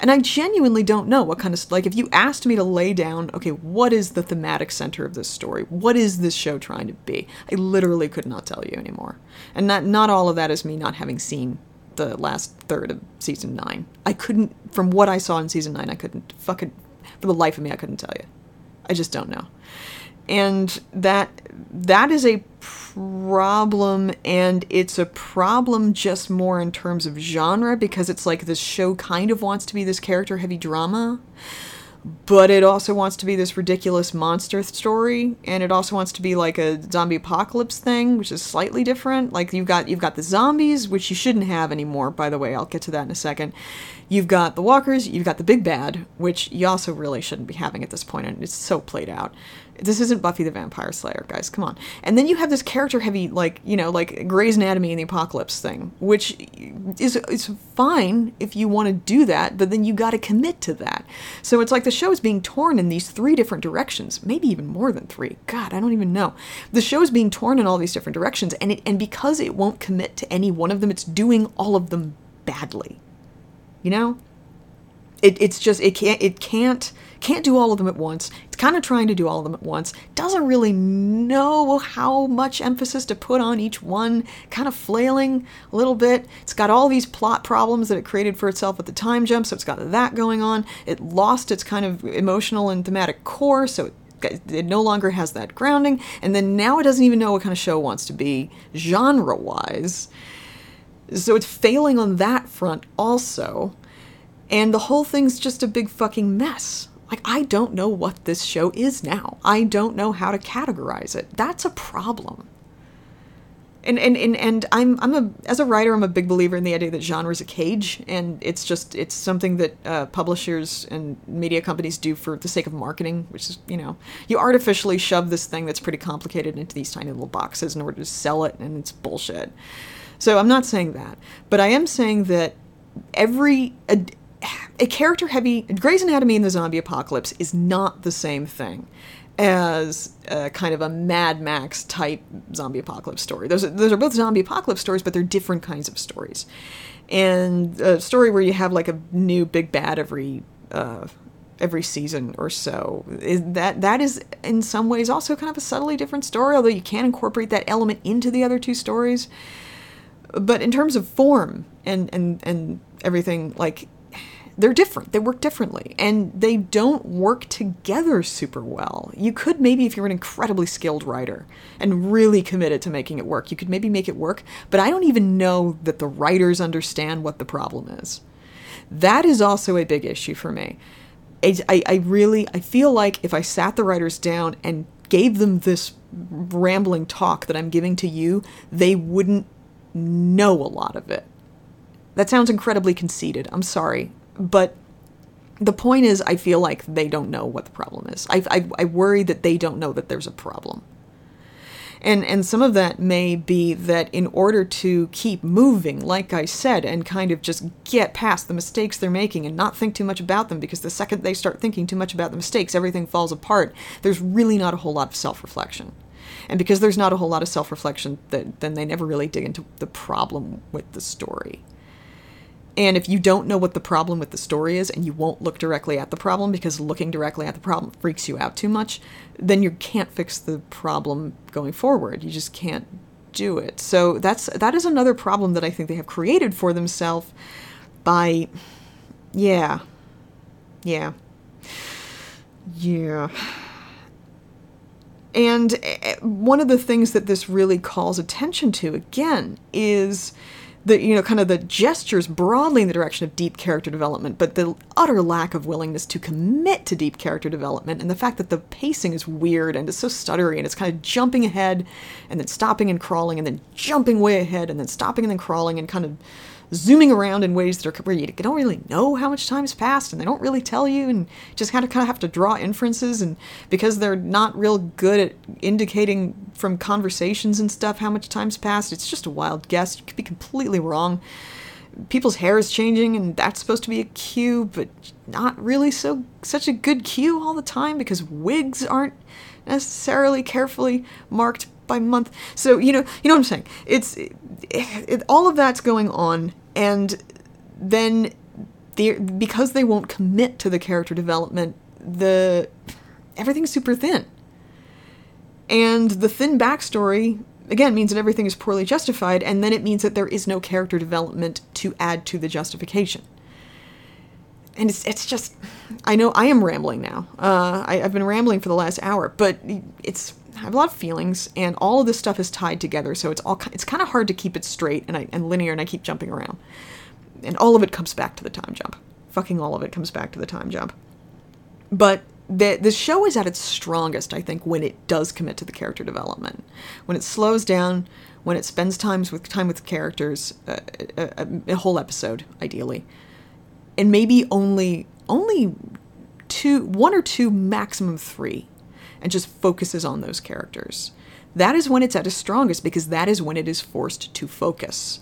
And I genuinely don't know what kind of like if you asked me to lay down, okay, what is the thematic center of this story? What is this show trying to be? I literally could not tell you anymore. And not not all of that is me not having seen the last third of season 9. I couldn't from what I saw in season 9, I couldn't fucking for the life of me I couldn't tell you. I just don't know. And that that is a problem and it's a problem just more in terms of genre because it's like this show kind of wants to be this character heavy drama but it also wants to be this ridiculous monster story and it also wants to be like a zombie apocalypse thing which is slightly different. Like you've got you've got the zombies which you shouldn't have anymore by the way I'll get to that in a second. You've got the walkers you've got the big bad which you also really shouldn't be having at this point and it's so played out this isn't Buffy the Vampire Slayer, guys. Come on. And then you have this character heavy, like you know, like Grey's Anatomy and the Apocalypse thing, which is is fine if you want to do that, but then you got to commit to that. So it's like the show is being torn in these three different directions, maybe even more than three. God, I don't even know. The show is being torn in all these different directions, and it and because it won't commit to any one of them, it's doing all of them badly. You know, it, it's just it can't it can't can't do all of them at once. It's kind of trying to do all of them at once. Doesn't really know how much emphasis to put on each one. Kind of flailing a little bit. It's got all these plot problems that it created for itself with the time jump, so it's got that going on. It lost its kind of emotional and thematic core, so it it no longer has that grounding, and then now it doesn't even know what kind of show it wants to be genre wise. So it's failing on that front also. And the whole thing's just a big fucking mess. Like, I don't know what this show is now. I don't know how to categorize it. That's a problem. And, and, and, and I'm, I'm a, as a writer, I'm a big believer in the idea that genre is a cage, and it's just, it's something that uh, publishers and media companies do for the sake of marketing, which is, you know, you artificially shove this thing that's pretty complicated into these tiny little boxes in order to sell it, and it's bullshit. So I'm not saying that, but I am saying that every, a character heavy Grey's Anatomy in the zombie apocalypse is not the same thing as a kind of a Mad Max type zombie apocalypse story. Those are, those are both zombie apocalypse stories, but they're different kinds of stories. And a story where you have like a new big bad every uh, every season or so is that that is in some ways also kind of a subtly different story, although you can incorporate that element into the other two stories. But in terms of form and and and everything, like they're different. They work differently and they don't work together super well. You could maybe, if you're an incredibly skilled writer and really committed to making it work, you could maybe make it work, but I don't even know that the writers understand what the problem is. That is also a big issue for me. I, I really, I feel like if I sat the writers down and gave them this rambling talk that I'm giving to you, they wouldn't know a lot of it. That sounds incredibly conceited. I'm sorry but the point is, I feel like they don't know what the problem is. I, I, I worry that they don't know that there's a problem. And, and some of that may be that in order to keep moving, like I said, and kind of just get past the mistakes they're making and not think too much about them, because the second they start thinking too much about the mistakes, everything falls apart, there's really not a whole lot of self reflection. And because there's not a whole lot of self reflection, then they never really dig into the problem with the story. And if you don't know what the problem with the story is and you won't look directly at the problem because looking directly at the problem freaks you out too much, then you can't fix the problem going forward. You just can't do it. So that's that is another problem that I think they have created for themselves by yeah. Yeah. Yeah. And eh, one of the things that this really calls attention to again is the you know kind of the gestures broadly in the direction of deep character development but the utter lack of willingness to commit to deep character development and the fact that the pacing is weird and it's so stuttery and it's kind of jumping ahead and then stopping and crawling and then jumping way ahead and then stopping and then crawling and kind of zooming around in ways that are where you don't really know how much time's passed and they don't really tell you and just kind of kind of have to draw inferences and because they're not real good at indicating from conversations and stuff how much time's passed it's just a wild guess. You could be completely wrong. People's hair is changing and that's supposed to be a cue but not really so such a good cue all the time because wigs aren't necessarily carefully marked by month. So you know you know what i'm saying? It's it, it, all of that's going on and then because they won't commit to the character development, the everything's super thin. And the thin backstory again means that everything is poorly justified, and then it means that there is no character development to add to the justification. And it's it's just, I know I am rambling now. Uh, I, I've been rambling for the last hour, but it's have a lot of feelings, and all of this stuff is tied together, so it's all it's kind of hard to keep it straight and I, and linear, and I keep jumping around, and all of it comes back to the time jump. Fucking all of it comes back to the time jump. But the the show is at its strongest, I think, when it does commit to the character development, when it slows down, when it spends times with time with characters, uh, a, a, a whole episode, ideally, and maybe only only two, one or two, maximum three, and just focuses on those characters. That is when it's at its strongest because that is when it is forced to focus.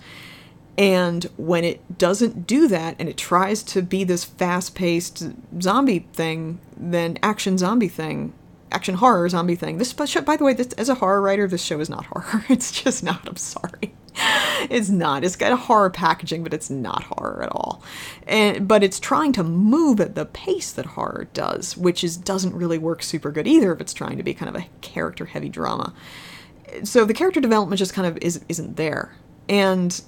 And when it doesn't do that and it tries to be this fast paced zombie thing, then action zombie thing, action horror zombie thing. This by the way, this, as a horror writer, this show is not horror. It's just not. I'm sorry. It's not. It's got a horror packaging, but it's not horror at all. And but it's trying to move at the pace that horror does, which is doesn't really work super good either if it's trying to be kind of a character heavy drama. So the character development just kind of is isn't there. And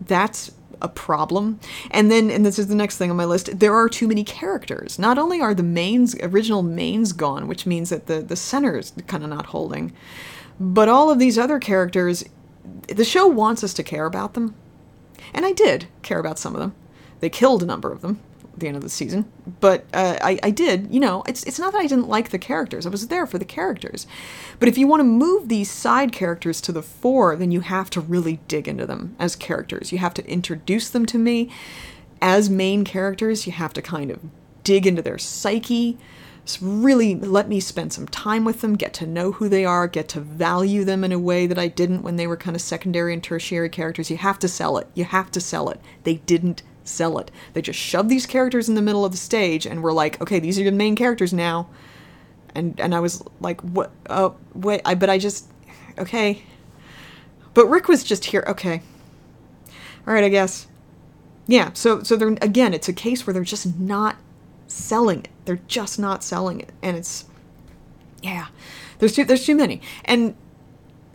that's a problem. And then, and this is the next thing on my list, there are too many characters. Not only are the mains, original mains gone, which means that the, the center is kind of not holding, but all of these other characters, the show wants us to care about them. And I did care about some of them. They killed a number of them at the end of the season. But uh, I, I did, you know, it's, it's not that I didn't like the characters. I was there for the characters. But if you want to move these side characters to the fore, then you have to really dig into them as characters. You have to introduce them to me as main characters. You have to kind of dig into their psyche. Really let me spend some time with them, get to know who they are, get to value them in a way that I didn't when they were kind of secondary and tertiary characters. You have to sell it. You have to sell it. They didn't sell it. They just shoved these characters in the middle of the stage and were like, okay, these are your main characters now. And and I was like, what? Oh, wait, I but I just okay. But Rick was just here. Okay. All right, I guess. Yeah. So so they're again, it's a case where they're just not selling it. They're just not selling it, and it's yeah. There's too there's too many, and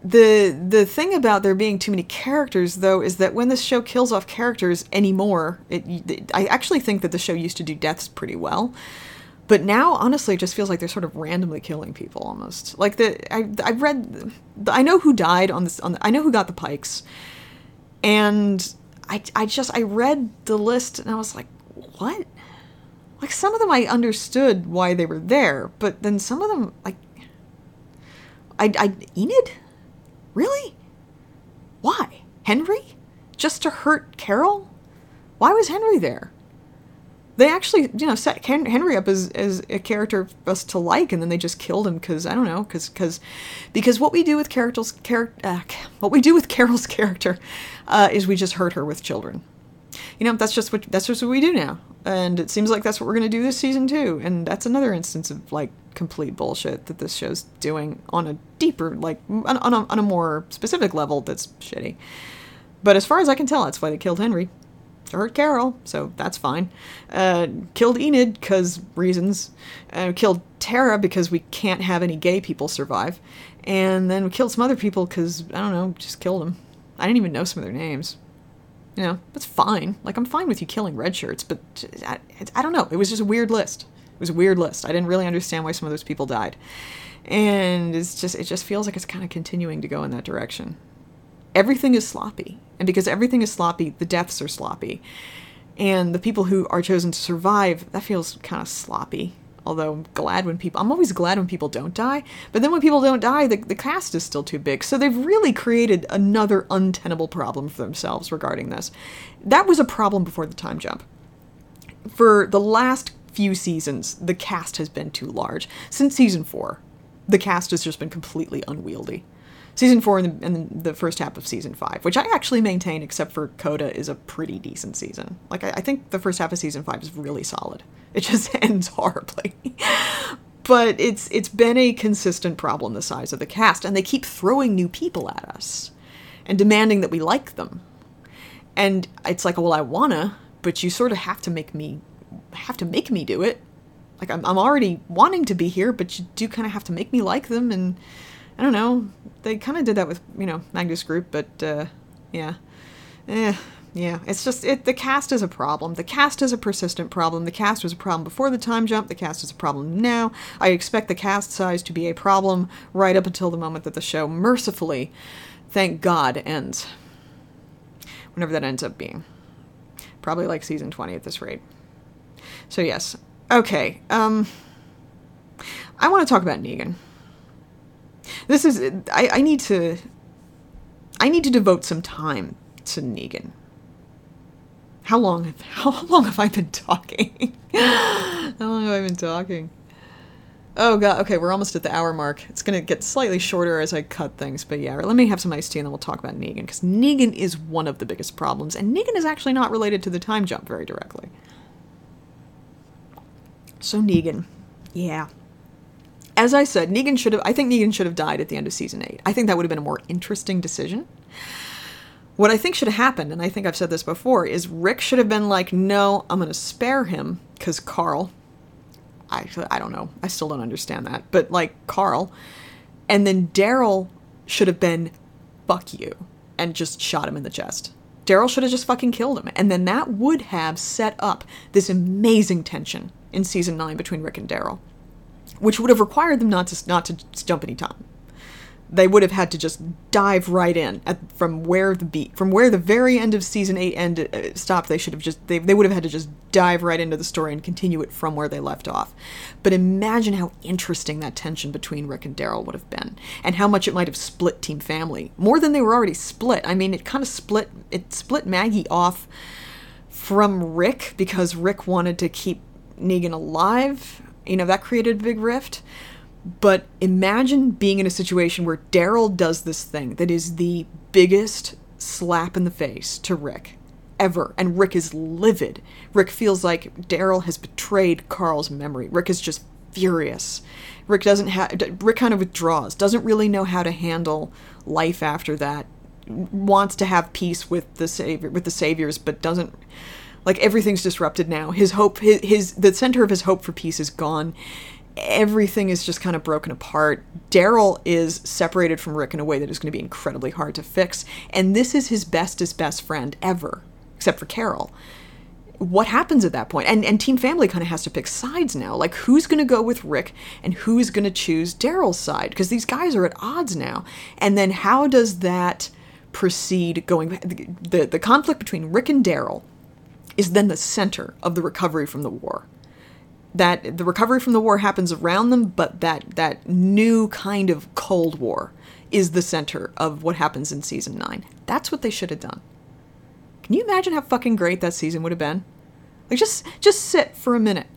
the the thing about there being too many characters though is that when this show kills off characters anymore it, it, i actually think that the show used to do deaths pretty well. But now honestly it just feels like they're sort of randomly killing people almost. Like the i i read i know who died on this on the, i know who got the pikes. And i i just i read the list and i was like what like some of them i understood why they were there but then some of them like i i enid Really? Why? Henry? Just to hurt Carol? Why was Henry there? They actually, you know, set Henry up as, as a character for us to like, and then they just killed him because I don't know, because because because what we do with Carol's char- uh, what we do with Carol's character uh, is we just hurt her with children. You know, that's just what that's just what we do now, and it seems like that's what we're gonna do this season too. And that's another instance of like complete bullshit that this show's doing on a deeper, like, on, on, a, on a more specific level that's shitty. But as far as I can tell, that's why they killed Henry. to hurt Carol, so that's fine. Uh, killed Enid, because reasons. Uh, killed Tara, because we can't have any gay people survive. And then we killed some other people, because, I don't know, just killed them. I didn't even know some of their names. You know, that's fine. Like, I'm fine with you killing red shirts, but I, I don't know. It was just a weird list. It was a weird list. I didn't really understand why some of those people died. And it's just it just feels like it's kind of continuing to go in that direction. Everything is sloppy. And because everything is sloppy, the deaths are sloppy. And the people who are chosen to survive, that feels kind of sloppy. Although I'm glad when people, I'm always glad when people don't die. But then when people don't die, the, the cast is still too big. So they've really created another untenable problem for themselves regarding this. That was a problem before the time jump. For the last few seasons, the cast has been too large. Since season four, the cast has just been completely unwieldy. Season four and the, and the first half of season five, which I actually maintain, except for Coda, is a pretty decent season. Like, I, I think the first half of season five is really solid. It just ends horribly. but it's it's been a consistent problem the size of the cast and they keep throwing new people at us and demanding that we like them and it's like well i wanna but you sort of have to make me have to make me do it. Like I'm, I'm already wanting to be here, but you do kind of have to make me like them. And I don't know, they kind of did that with you know Magna's Group, but uh, yeah, eh, yeah. It's just it. The cast is a problem. The cast is a persistent problem. The cast was a problem before the time jump. The cast is a problem now. I expect the cast size to be a problem right up until the moment that the show mercifully, thank God, ends. Whenever that ends up being. Probably like season 20 at this rate. So, yes. Okay. Um, I want to talk about Negan. This is. I, I need to. I need to devote some time to Negan. How long? have How long have I been talking? how long have I been talking? Oh god. Okay, we're almost at the hour mark. It's gonna get slightly shorter as I cut things, but yeah. Let me have some iced tea and then we'll talk about Negan because Negan is one of the biggest problems, and Negan is actually not related to the time jump very directly. So Negan, yeah. As I said, Negan should have. I think Negan should have died at the end of season eight. I think that would have been a more interesting decision. What I think should have happened, and I think I've said this before, is Rick should have been like, "No, I'm going to spare him because Carl." I I don't know. I still don't understand that, but like Carl, and then Daryl should have been, "Fuck you," and just shot him in the chest. Daryl should have just fucking killed him, and then that would have set up this amazing tension in season nine between Rick and Daryl, which would have required them not to not to jump any time. They would have had to just dive right in at, from where the beat from where the very end of season eight ended uh, stopped. They should have just they they would have had to just dive right into the story and continue it from where they left off. But imagine how interesting that tension between Rick and Daryl would have been, and how much it might have split Team Family more than they were already split. I mean, it kind of split it split Maggie off from Rick because Rick wanted to keep Negan alive. You know, that created a big rift. But imagine being in a situation where Daryl does this thing that is the biggest slap in the face to Rick ever. And Rick is livid. Rick feels like Daryl has betrayed Carl's memory. Rick is just furious. Rick doesn't have Rick kind of withdraws, doesn't really know how to handle life after that. Wants to have peace with the savior with the saviors, but doesn't like everything's disrupted now. His hope, his, his the center of his hope for peace is gone. Everything is just kind of broken apart. Daryl is separated from Rick in a way that is going to be incredibly hard to fix, and this is his bestest best friend ever, except for Carol. What happens at that point? And and Team Family kind of has to pick sides now. Like who's going to go with Rick and who's going to choose Daryl's side? Because these guys are at odds now. And then how does that proceed going the the conflict between Rick and Daryl is then the center of the recovery from the war. That the recovery from the war happens around them, but that that new kind of Cold War is the center of what happens in season nine. That's what they should have done. Can you imagine how fucking great that season would have been? Like just just sit for a minute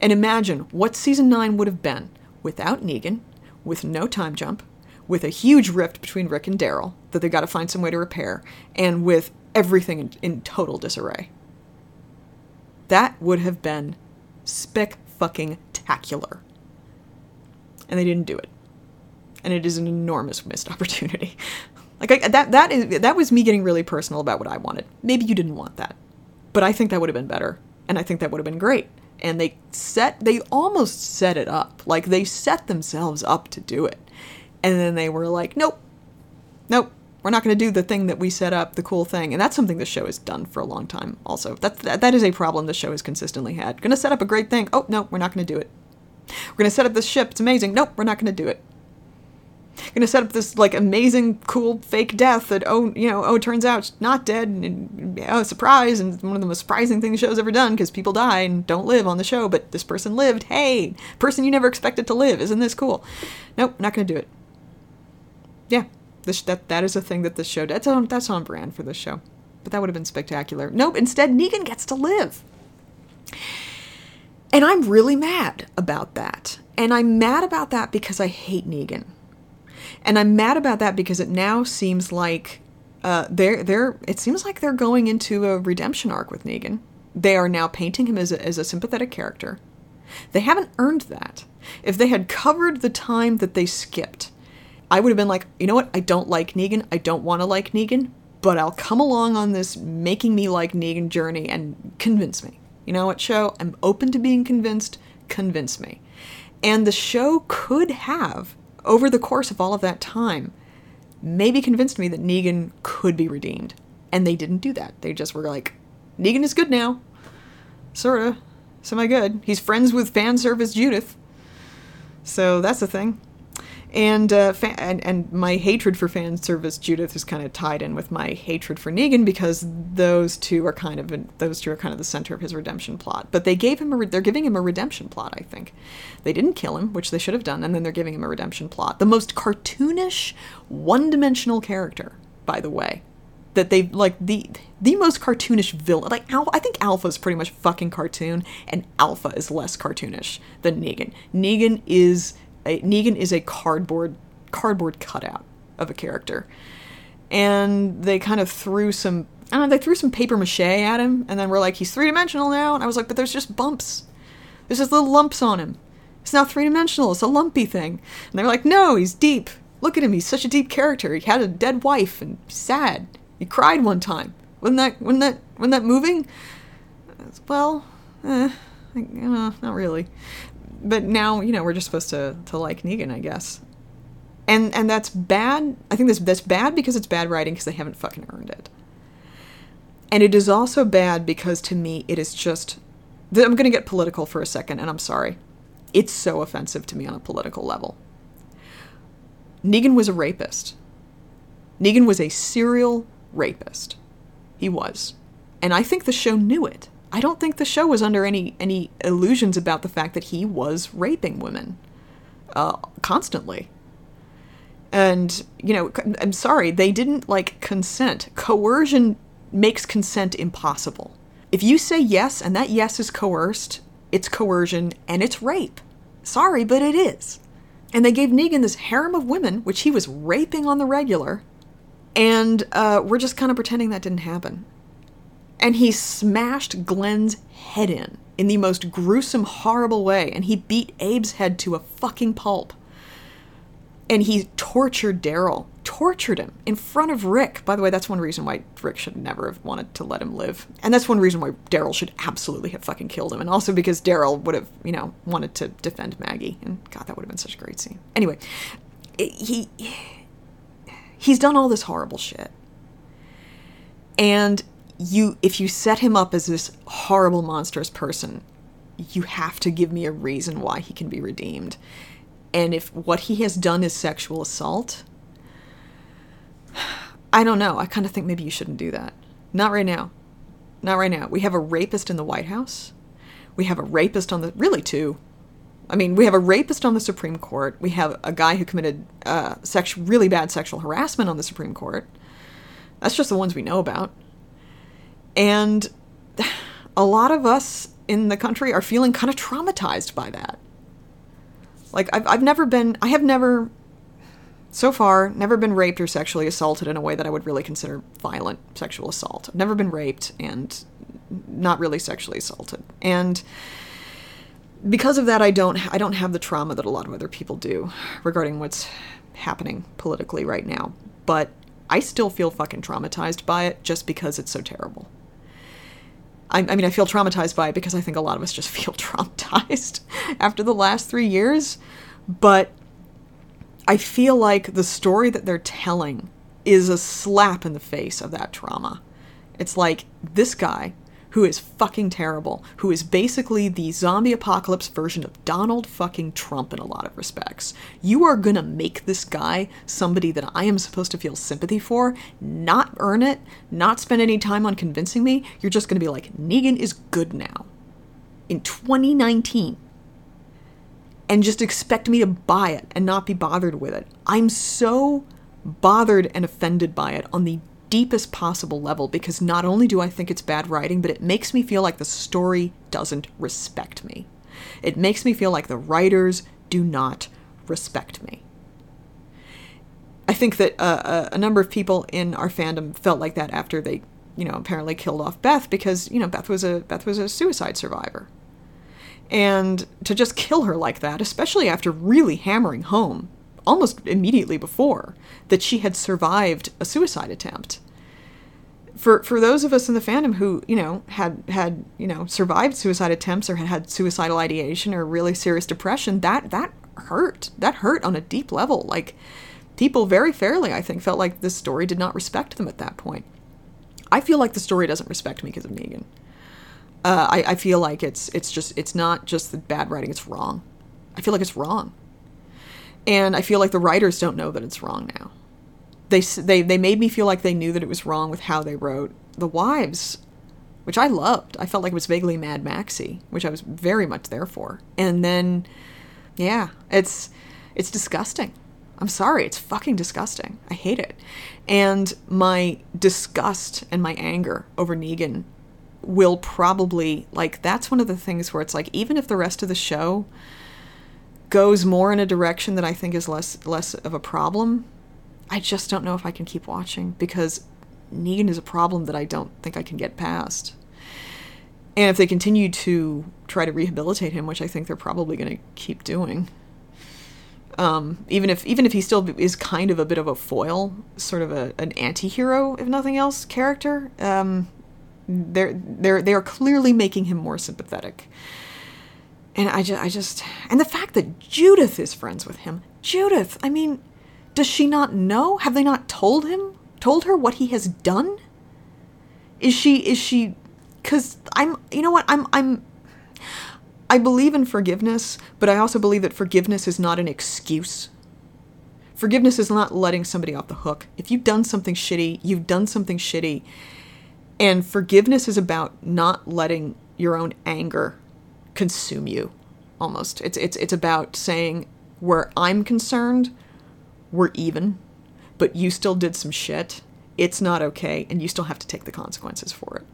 and imagine what season nine would have been without Negan, with no time jump, with a huge rift between Rick and Daryl that they got to find some way to repair, and with everything in, in total disarray. That would have been spec fucking tacular. And they didn't do it. And it is an enormous missed opportunity. like I, that that is that was me getting really personal about what I wanted. Maybe you didn't want that. But I think that would have been better. And I think that would have been great. And they set they almost set it up. Like they set themselves up to do it. And then they were like, "Nope. Nope. We're not going to do the thing that we set up, the cool thing. And that's something the show has done for a long time also. That, that, that is a problem the show has consistently had. Going to set up a great thing. Oh, no, we're not going to do it. We're going to set up this ship. It's amazing. Nope, we're not going to do it. Going to set up this like amazing, cool fake death that oh you know oh turns out not dead and, and oh surprise and one of the most surprising things the show's ever done because people die and don't live on the show but this person lived hey person you never expected to live isn't this cool nope not going to do it yeah that that is a thing that this show that's on that's on brand for this show. But that would have been spectacular. Nope, instead Negan gets to live. And I'm really mad about that. And I'm mad about that because I hate Negan. And I'm mad about that because it now seems like uh, they're they're it seems like they're going into a redemption arc with Negan. They are now painting him as a, as a sympathetic character. They haven't earned that. If they had covered the time that they skipped I would have been like, you know what? I don't like Negan. I don't want to like Negan. but I'll come along on this making me like Negan journey and convince me. You know what, show? I'm open to being convinced. Convince me. And the show could have, over the course of all of that time, maybe convinced me that Negan could be redeemed. And they didn't do that. They just were like, Negan is good now. Sorta. Semi good. He's friends with fan service Judith. So that's the thing and uh, and and my hatred for fan service Judith is kind of tied in with my hatred for Negan because those two are kind of those two are kind of the center of his redemption plot. But they gave him a re- they're giving him a redemption plot. I think they didn't kill him, which they should have done, and then they're giving him a redemption plot. The most cartoonish, one-dimensional character, by the way, that they like the the most cartoonish villain. Like I think Alpha is pretty much fucking cartoon, and Alpha is less cartoonish than Negan. Negan is a, Negan is a cardboard cardboard cutout of a character, and they kind of threw some. I don't know. They threw some paper mache at him, and then we're like, he's three dimensional now. And I was like, but there's just bumps. There's just little lumps on him. It's not three dimensional. It's a lumpy thing. And they were like, no, he's deep. Look at him. He's such a deep character. He had a dead wife and sad. He cried one time. Wasn't that wasn't that wasn't that moving? Well, eh, know, not really but now you know we're just supposed to to like Negan, I guess. And and that's bad. I think that's that's bad because it's bad writing because they haven't fucking earned it. And it is also bad because to me it is just I'm going to get political for a second and I'm sorry. It's so offensive to me on a political level. Negan was a rapist. Negan was a serial rapist. He was. And I think the show knew it. I don't think the show was under any any illusions about the fact that he was raping women uh, constantly. And you know, I'm sorry, they didn't like consent. Coercion makes consent impossible. If you say yes and that yes is coerced, it's coercion and it's rape. Sorry, but it is. And they gave Negan this harem of women, which he was raping on the regular, and uh, we're just kind of pretending that didn't happen and he smashed Glenn's head in in the most gruesome, horrible way, and he beat Abe's head to a fucking pulp. And he tortured Daryl, tortured him in front of Rick. By the way, that's one reason why Rick should never have wanted to let him live. And that's one reason why Daryl should absolutely have fucking killed him. And also because Daryl would have, you know, wanted to defend Maggie. And God, that would have been such a great scene. Anyway, he. He's done all this horrible shit. And you if you set him up as this horrible monstrous person you have to give me a reason why he can be redeemed. And if what he has done is sexual assault i don't know. I kind of think maybe you shouldn't do that. Not right now. Not right now. We have a rapist in the white house. We have a rapist on the really two. I mean we have a rapist on the supreme court. We have a guy who committed uh, sex, really bad sexual harassment on the supreme court. That's just the ones we know about and a lot of us in the country are feeling kind of traumatized by that. Like, I've, I've never been, I have never, so far, never been raped or sexually assaulted in a way that I would really consider violent sexual assault. I've never been raped and not really sexually assaulted. And because of that, I don't, I don't have the trauma that a lot of other people do regarding what's happening politically right now. But I still feel fucking traumatized by it just because it's so terrible. I, I mean, I feel traumatized by it because I think a lot of us just feel traumatized after the last three years. But I feel like the story that they're telling is a slap in the face of that trauma. It's like this guy who is fucking terrible, who is basically the zombie apocalypse version of Donald fucking Trump in a lot of respects. You are gonna make this guy somebody that I am supposed to feel sympathy for, not earn it, not spend any time on convincing me. You're just gonna be like, Negan is good now. In 2019 and just expect me to buy it and not be bothered with it. I'm so bothered and offended by it on the deepest possible level because not only do I think it's bad writing, but it makes me feel like the story doesn't respect me. It makes me feel like the writers do not respect me. I think that uh, a number of people in our fandom felt like that after they, you know, apparently killed off Beth because you know Beth was a Beth was a suicide survivor, and to just kill her like that, especially after really hammering home almost immediately before that she had survived a suicide attempt for for those of us in the fandom who you know had had you know survived suicide attempts or had had suicidal ideation or really serious depression, that that hurt. That hurt on a deep level. Like people very fairly, I think, felt like this story did not respect them at that point. I feel like the story doesn't respect me because of Negan. Uh, I, I feel like it's it's just it's not just the bad writing; it's wrong. I feel like it's wrong, and I feel like the writers don't know that it's wrong now. They they they made me feel like they knew that it was wrong with how they wrote the wives, which I loved. I felt like it was vaguely Mad Maxy, which I was very much there for. And then, yeah, it's it's disgusting. I'm sorry, it's fucking disgusting. I hate it. And my disgust and my anger over Negan will probably, like, that's one of the things where it's like, even if the rest of the show goes more in a direction that I think is less less of a problem, I just don't know if I can keep watching because Negan is a problem that I don't think I can get past. And if they continue to try to rehabilitate him, which I think they're probably going to keep doing, um, even if even if he still is kind of a bit of a foil, sort of a, an anti-hero, if nothing else, character, um, they're they're they are clearly making him more sympathetic. And I just I just and the fact that Judith is friends with him, Judith, I mean, does she not know? Have they not told him? Told her what he has done? Is she is she cuz I'm you know what? I'm I'm I believe in forgiveness, but I also believe that forgiveness is not an excuse. Forgiveness is not letting somebody off the hook. If you've done something shitty, you've done something shitty. And forgiveness is about not letting your own anger consume you almost. It's it's it's about saying where I'm concerned, we're even, but you still did some shit. It's not okay and you still have to take the consequences for it.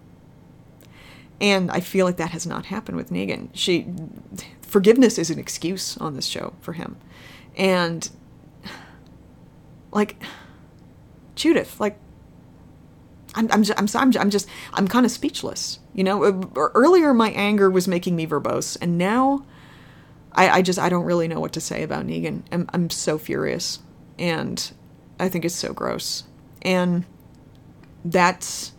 And I feel like that has not happened with Negan. She forgiveness is an excuse on this show for him. And like Judith, like I'm I'm I'm I'm, I'm just I'm kind of speechless. You know, earlier my anger was making me verbose, and now I I just I don't really know what to say about Negan. I'm I'm so furious, and I think it's so gross. And that's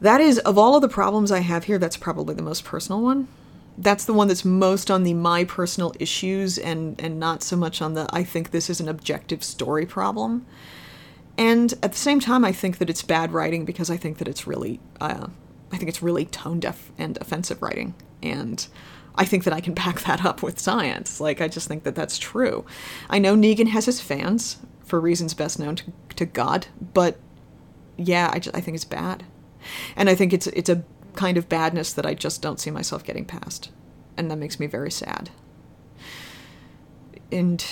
that is, of all of the problems I have here, that's probably the most personal one. That's the one that's most on the my personal issues and, and not so much on the I think this is an objective story problem. And at the same time, I think that it's bad writing because I think that it's really, uh, I think it's really tone deaf and offensive writing. And I think that I can back that up with science. Like, I just think that that's true. I know Negan has his fans for reasons best known to, to God, but yeah, I, just, I think it's bad and I think it's it's a kind of badness that I just don't see myself getting past, and that makes me very sad. And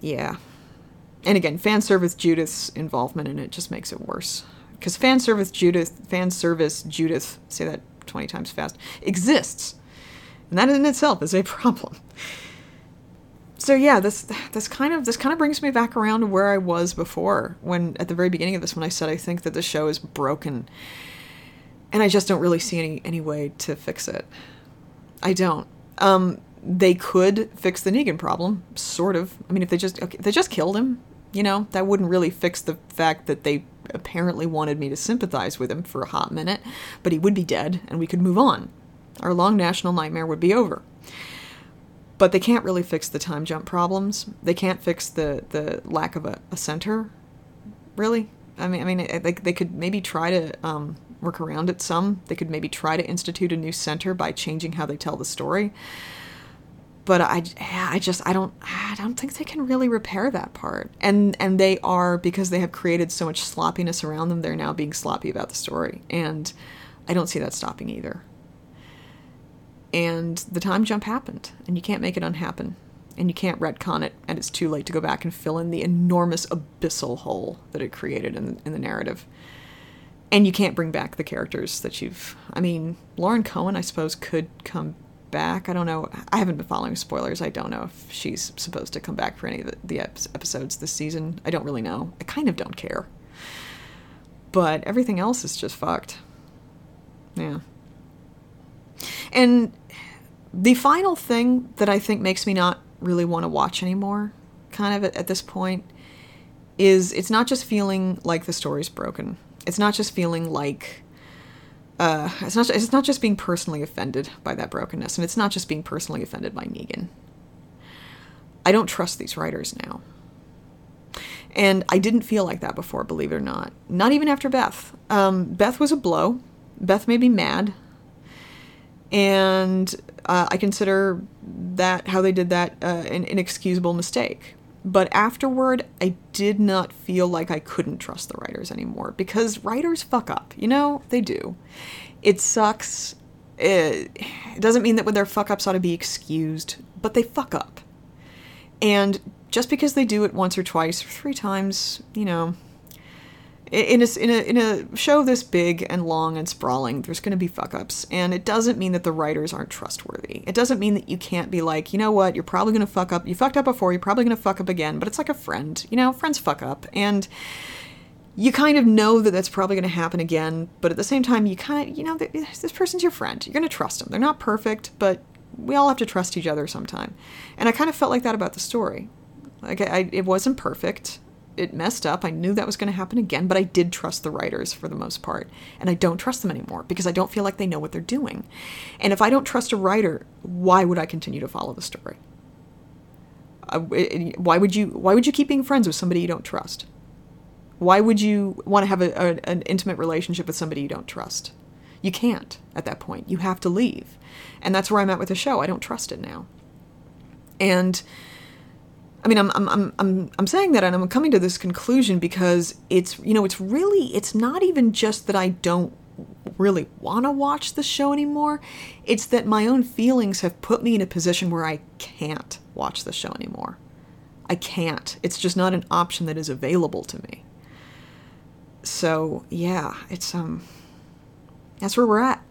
yeah, and again, fan service Judith's involvement in it just makes it worse because fan service Judith, fan service Judith, say that twenty times fast, exists, and that in itself is a problem. So yeah, this this kind of this kind of brings me back around to where I was before when at the very beginning of this when I said I think that the show is broken and I just don't really see any any way to fix it. I don't. Um, they could fix the Negan problem, sort of. I mean, if they just okay, they just killed him, you know, that wouldn't really fix the fact that they apparently wanted me to sympathize with him for a hot minute, but he would be dead, and we could move on. Our long national nightmare would be over. But they can't really fix the time jump problems. They can't fix the the lack of a, a center, really. I mean, I mean, they, they could maybe try to um, work around it some. They could maybe try to institute a new center by changing how they tell the story. But I, I just I don't I don't think they can really repair that part. And and they are because they have created so much sloppiness around them. They're now being sloppy about the story, and I don't see that stopping either. And the time jump happened, and you can't make it unhappen and you can't retcon it, and it's too late to go back and fill in the enormous abyssal hole that it created in in the narrative and you can't bring back the characters that you've. I mean, Lauren Cohan I suppose, could come back. I don't know. I haven't been following spoilers. I don't know if she's supposed to come back for any of the, episodes this season. I don't really know. I kind of don't care. But everything else is just fucked. Yeah. And the final thing that I think makes me not really want to watch anymore, kind of at this point, is it's not just feeling like the story's broken It's not just feeling like uh, it's not it's not just being personally offended by that brokenness, and it's not just being personally offended by Negan. I don't trust these writers now. And I didn't feel like that before, believe it or not. Not even after Beth. Um, Beth was a blow. Beth made me mad. And uh, I consider that, how they did that, uh, an inexcusable mistake. But afterward, I did not feel like I couldn't trust the writers anymore because writers fuck up. You know, they do. It sucks. It, doesn't mean that when their fuck ups ought to be excused, but they fuck up. And just because they do it once or twice or three times, you know, in a, in a, in a show this big and long and sprawling, there's going to be fuck ups. And it doesn't mean that the writers aren't trustworthy. It doesn't mean that you can't be like, you know what, you're probably going to fuck up. You fucked up before, you're probably going to fuck up again. But it's like a friend. You know, friends fuck up. And you kind of know that that's probably going to happen again. But at the same time, you kind of, you know, this person's your friend. You're going to trust them. They're not perfect, but we all have to trust each other sometime. And I kind of felt like that about the story. Like I, it wasn't perfect. It messed up. I knew that was going to happen again, but I did trust the writers for the most part. And I don't trust them anymore because I don't feel like they know what they're doing. And if I don't trust a writer, why would I continue to follow the story? Why would you why would you keep being friends with somebody you don't trust? Why would you want to have a, a, an intimate relationship with somebody you don't trust? You can't at that point. You have to leave. And that's where I'm at with the show. I don't trust it now. And I mean, I'm, I'm, I'm, I'm, I'm saying that and I'm coming to this conclusion because it's, you know, it's really, it's not even just that I don't really want to watch the show anymore. It's that my own feelings have put me in a position where I can't watch the show anymore. I can't. It's just not an option that is available to me. So, yeah, it's, um, that's where we're at.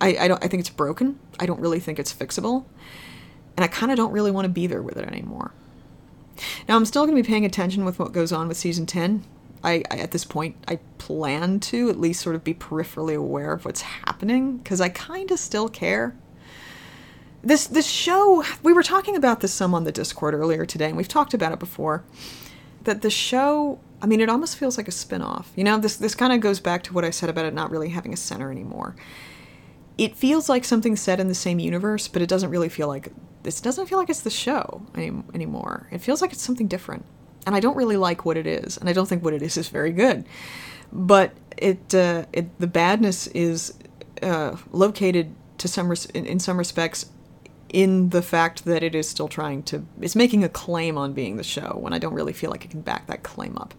I, I don't, I think it's broken. I don't really think it's fixable and I kind of don't really want to be there with it anymore. Now, I'm still going to be paying attention with what goes on with season 10. I, I, at this point I plan to at least sort of be peripherally aware of what's happening because I kind of still care. This this show we were talking about this some on the Discord earlier today and we've talked about it before that the show I mean it almost feels like a spin-off. You know, this this kind of goes back to what I said about it not really having a center anymore. It feels like something set in the same universe, but it doesn't really feel like this doesn't feel like it's the show any, anymore. It feels like it's something different. And I don't really like what it is, and I don't think what it is is very good. But it, uh, it the badness is uh, located to some res- in, in some respects in the fact that it is still trying to it's making a claim on being the show when I don't really feel like it can back that claim up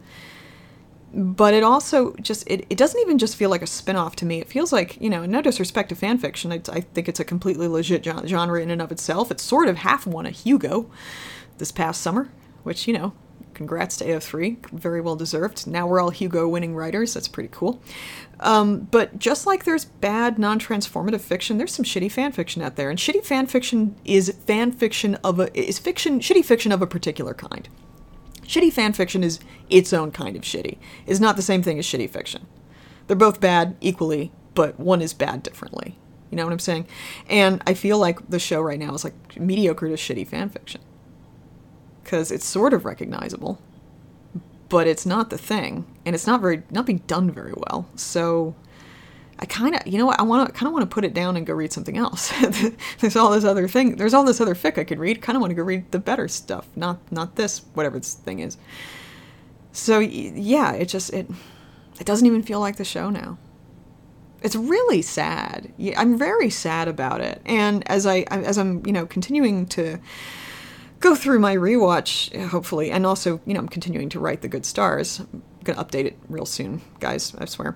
but it also just it, it doesn't even just feel like a spin-off to me. It feels like you know no disrespect to fan fiction I, I think it's a completely legit genre in and of itself. It's sort of half won a hugo this past summer which you know congrats to AO3 very well deserved. Now we're all hugo winning writers that's pretty cool. Um, but just like there's bad non-transformative fiction there's some shitty fan fiction out there and shitty fan fiction is fan fiction of a is fiction shitty fiction of a particular kind Shitty fan fiction is its own kind of shitty. It's not the same thing as shitty fiction. They're both bad equally, but one is bad differently. You know what I'm saying? And I feel like the show right now is like mediocre to shitty fan fiction. Cuz it's sort of recognizable, but it's not the thing, and it's not very not being done very well. So I kind of, you know what, I want to kind of want to put it down and go read something else. there's all this other thing. There's all this other fic I could read. Kind of want to go read the better stuff, not not this whatever this thing is. So yeah, it just it it doesn't even feel like the show now. It's really sad. I'm very sad about it. And as I as I'm you know continuing to go through my rewatch, hopefully, and also you know I'm continuing to write the good stars. I'm gonna update it real soon, guys. I swear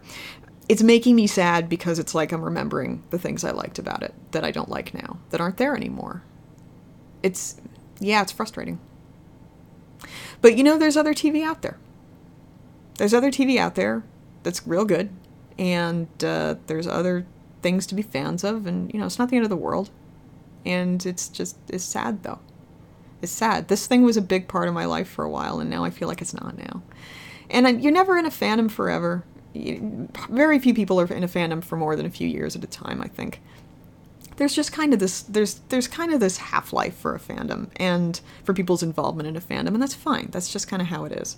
it's making me sad because it's like I'm remembering the things I liked about it that I don't like now, that aren't there anymore. It's, yeah, it's frustrating. But you know, there's other TV out there. There's other TV out there that's real good, and uh, there's other things to be fans of, and you know, it's not the end of the world. And it's just, it's sad though. It's sad. This thing was a big part of my life for a while, and now I feel like it's not now. And I, you're never in a fandom forever very few people are in a fandom for more than a few years at a time, I think. There's just kind of this there's there's kind of this half-life for a fandom and for people's involvement in a fandom and that's fine. That's just kind of how it is.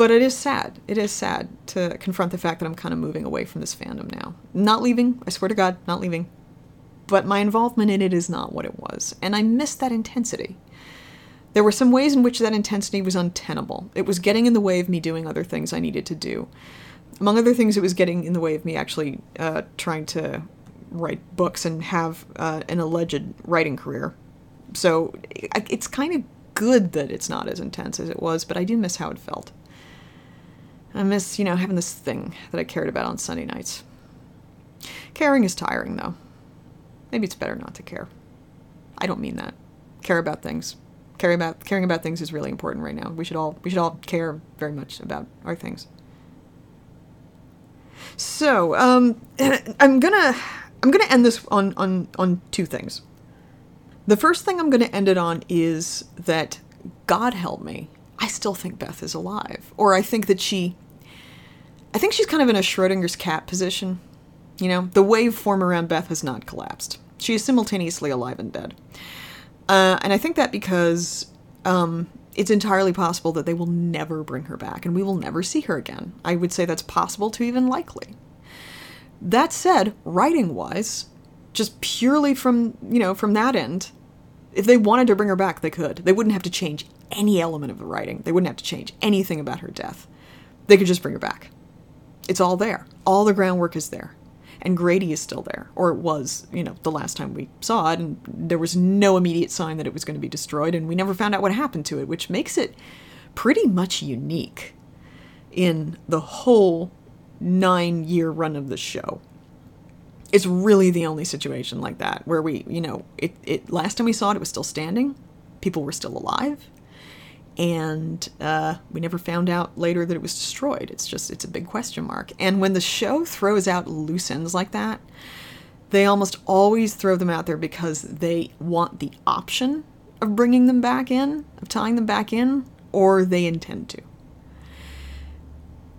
but it is sad. It is sad to confront the fact that I'm kind of moving away from this fandom now. Not leaving, I swear to God, not leaving. But my involvement in it is not what it was, and I miss that intensity. There were some ways in which that intensity was untenable. It was getting in the way of me doing other things I needed to do. Among other things, it was getting in the way of me actually uh, trying to write books and have uh, an alleged writing career. So it's kind of good that it's not as intense as it was, but I do miss how it felt. I miss, you know, having this thing that I cared about on Sunday nights. Caring is tiring, though. Maybe it's better not to care. I don't mean that. Care about things. Care about caring about things is really important right now. We should all we should all care very much about our things. So, um, I'm gonna I'm gonna end this on on on two things. The first thing I'm gonna end it on is that God help me. I still think Beth is alive, or I think that she. I think she's kind of in a Schrodinger's cat position. You know, the waveform around Beth has not collapsed. She is simultaneously alive and dead. Uh, and I think that because um, it's entirely possible that they will never bring her back and we will never see her again. I would say that's possible to even likely. That said, writing wise, just purely from, you know, from that end, if they wanted to bring her back, they could. They wouldn't have to change any element of the writing. They wouldn't have to change anything about her death. They could just bring her back. It's all there. All the groundwork is there and Grady is still there, or it was, you know, the last time we saw it, and there was no immediate sign that it was going to be destroyed, and we never found out what happened to it, which makes it pretty much unique in the whole nine year run of the show. It's really the only situation like that where we, you know, it, it last time we saw it, it was still standing, people were still alive, and uh, we never found out later that it was destroyed. It's just it's a big question mark. And when the show throws out loose ends like that, they almost always throw them out there because they want the option of bringing them back in, of tying them back in, or they intend to.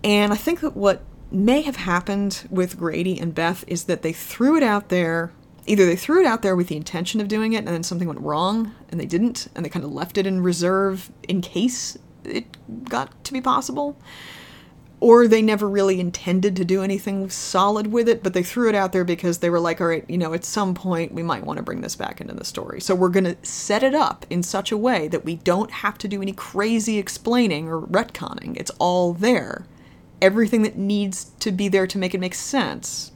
And I think that what may have happened with Grady and Beth is that they threw it out there either they threw it out there with the intention of doing it and then something went wrong and they didn't and they kind of left it in reserve in case it got to be possible. Or they never really intended to do anything solid with it but they threw it out there because they were like all right you know at some point we might want to bring this back into the story. So we're going to set it up in such a way that we don't have to do any crazy explaining or retconning. It's all there. Everything that needs to be there to make it make sense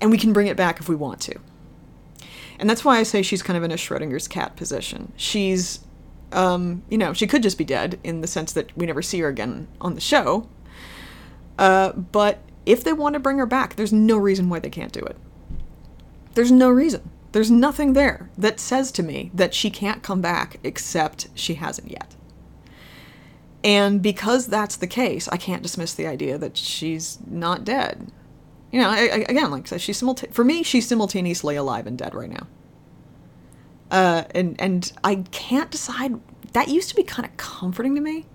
and we can bring it back if we want to. And that's why I say she's kind of in a Schrodinger's cat position. She's, um, you know, she could just be dead in the sense that we never see her again on the show. Uh, but if they want to bring her back, there's no reason why they can't do it. There's no reason. There's nothing there that says to me that she can't come back except she hasn't yet. And because that's the case, I can't dismiss the idea that she's not dead. You know, I, I, again, like I said, she's simulta- for me, she's simultaneously alive and dead right now. Uh, and and I can't decide. That used to be kind of comforting to me.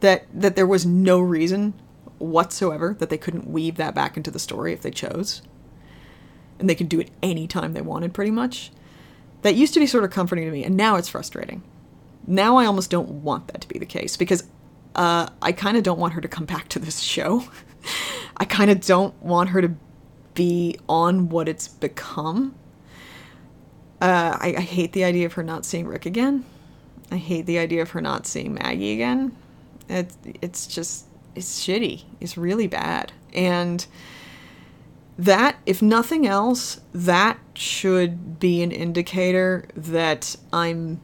That that there was no reason whatsoever that they couldn't weave that back into the story if they chose, and they could do it anytime they wanted, pretty much. That used to be sort of comforting to me, and now it's frustrating. Now I almost don't want that to be the case because uh, I kind of don't want her to come back to this show. I kind of don't want her to be on what it's become. Uh, I, I hate the idea of her not seeing Rick again. I hate the idea of her not seeing Maggie again. It's it's just it's shitty. It's really bad. And that, if nothing else, that should be an indicator that I'm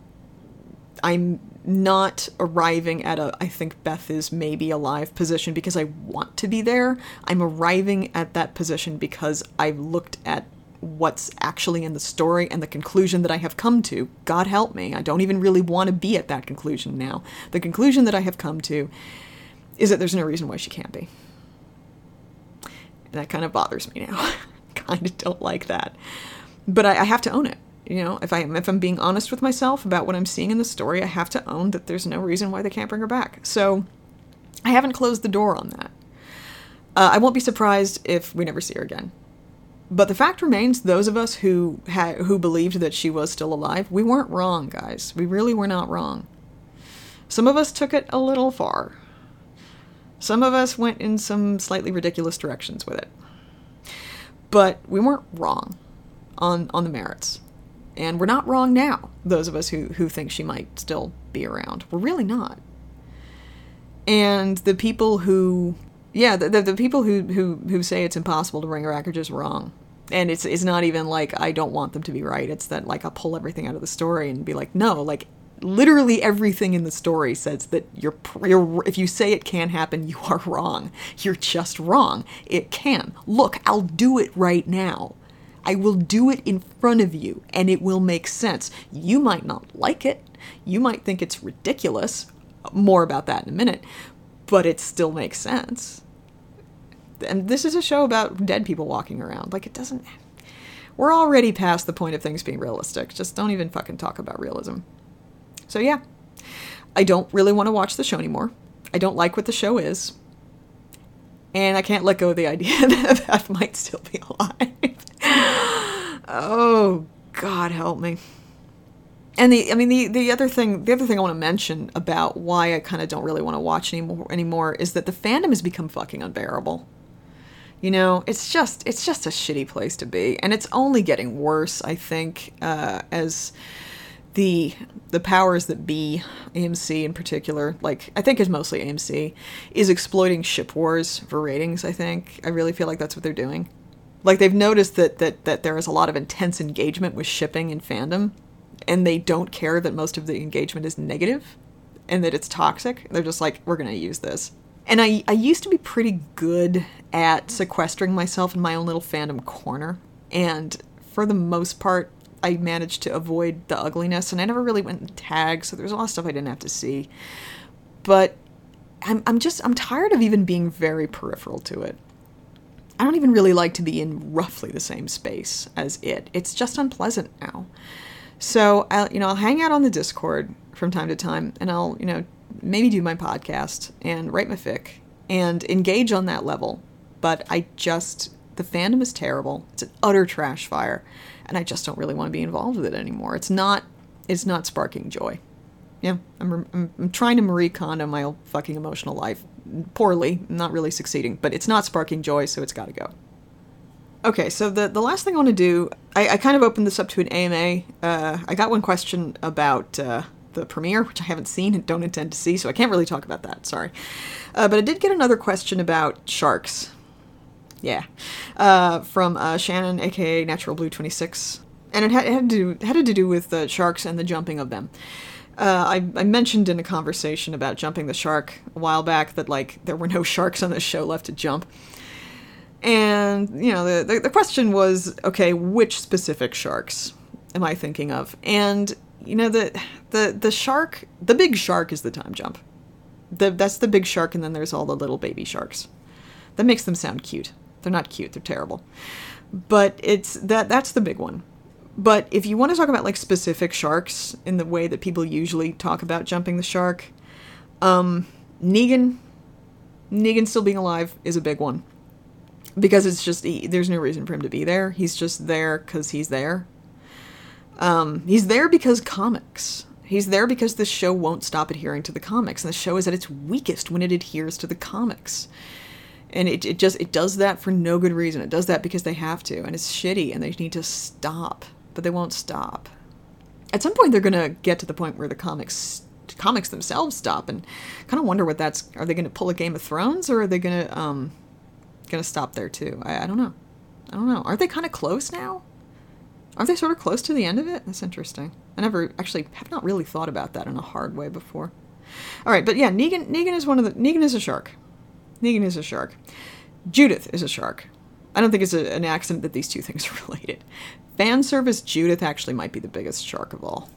I'm not arriving at a I think Beth is maybe alive position because I want to be there. I'm arriving at that position because I've looked at what's actually in the story and the conclusion that I have come to. God help me. I don't even really want to be at that conclusion now. The conclusion that I have come to is that there's no reason why she can't be. that kind of bothers me now. kind of don't like that. But I, I have to own it you know, if I am if I'm being honest with myself about what I'm seeing in the story, I have to own that there's no reason why they can't bring her back. So I haven't closed the door on that. Uh, I won't be surprised if we never see her again. But the fact remains, those of us who who believed that she was still alive, we weren't wrong, guys. We really were not wrong. Some of us took it a little far. Some of us went in some slightly ridiculous directions with it. But we weren't wrong on, on the merits. And we're not wrong now, those of us who, who think she might still be around. We're really not. And the people who, yeah, the, the, the people who, who, who say it's impossible to bring her back are just wrong. And it's, it's not even like I don't want them to be right. It's that, like, I'll pull everything out of the story and be like, no, like, literally everything in the story says that you're, you're if you say it can happen you are wrong you're just wrong it can look i'll do it right now i will do it in front of you and it will make sense. You might not like it. You might think it's ridiculous. More about that in a minute. But it still makes sense. And this is a show about dead people walking around. Like it doesn't we're already past the point of things being realistic. Just don't even fucking talk about realism. So yeah, I don't really want to watch the show anymore. I don't like what the show is. And I can't let go of the idea that Beth might still be alive. oh, God help me. And the, I mean, the, the other thing, the other thing I want to mention about why I kind of don't really want to watch anymore, anymore is that the fandom has become fucking unbearable. You know, it's just, it's just a shitty place to be, and it's only getting worse. I think uh, as the the powers that be, AMC in particular, like I think is mostly AMC, is exploiting ship wars for ratings. I think I really feel like that's what they're doing. Like they've noticed that that that there is a lot of intense engagement with shipping and fandom, and they don't care that most of the engagement is negative, and that it's toxic. They're just like, we're gonna use this. And I I used to be pretty good at sequestering myself in my own little fandom corner, and for the most part, I managed to avoid the ugliness, and I never really went and tagged, so there's a lot of stuff I didn't have to see. But I'm, I'm just, I'm tired of even being very peripheral to it. I don't even really like to be in roughly the same space as it. It's just unpleasant now. So I'll, you know, I'll hang out on the Discord from time to time, and I'll, you know, maybe do my podcast and write my fic and engage on that level. But I just, the fandom is terrible. It's an utter trash fire and I just don't really want to be involved with it anymore. It's not it's not sparking joy. Yeah, I'm, I'm, I'm trying to Marie Kondo my old fucking emotional life poorly, not really succeeding, but it's not sparking joy, so it's got to go. Okay, so the the last thing I want to do, I, I kind of opened this up to an AMA. Uh, I got one question about uh, the premiere, which I haven't seen and don't intend to see, so I can't really talk about that. Sorry, uh, but I did get another question about sharks yeah, uh, from uh, Shannon, aka Natural Blue Twenty Six, and it had, it had to do, had to do with the sharks and the jumping of them. Uh, I, I, mentioned in a conversation about jumping the shark a while back that like there were no sharks on this show left to jump, and you know the, the the question was okay, which specific sharks am I thinking of? And you know the the the shark, the big shark is the time jump. The, that's the big shark, and then there's all the little baby sharks. That makes them sound cute. They're not cute, they're terrible. But it's that that's the big one. But if you want to talk about like specific sharks in the way that people usually talk about jumping the shark, um, Negan, Negan still being alive is a big one because it's just he, there's no reason for him to be there. He's just there because he's there. Um, he's there because comics. He's there because the show won't stop adhering to the comics, and the show is at its weakest when it adheres to the comics and it, it just it does that for no good reason. It does that because they have to and it's shitty and they need to stop but they won't stop. At some point they're going to get to the point where the comics comics themselves stop and kind of wonder what that's are they going to pull a game of thrones or are they going to um going to stop there too? I, I don't know. I don't know. Aren't they kind of close now? Aren't they sort of close to the end of it? That's interesting. I never actually have not really thought about that in a hard way before. All right but yeah negan negan is one of the negan is a shark Negan is a shark. Judith is a shark. I don't think it's a, an accident that these two things are related. Fan service Judith actually might be the biggest shark of all.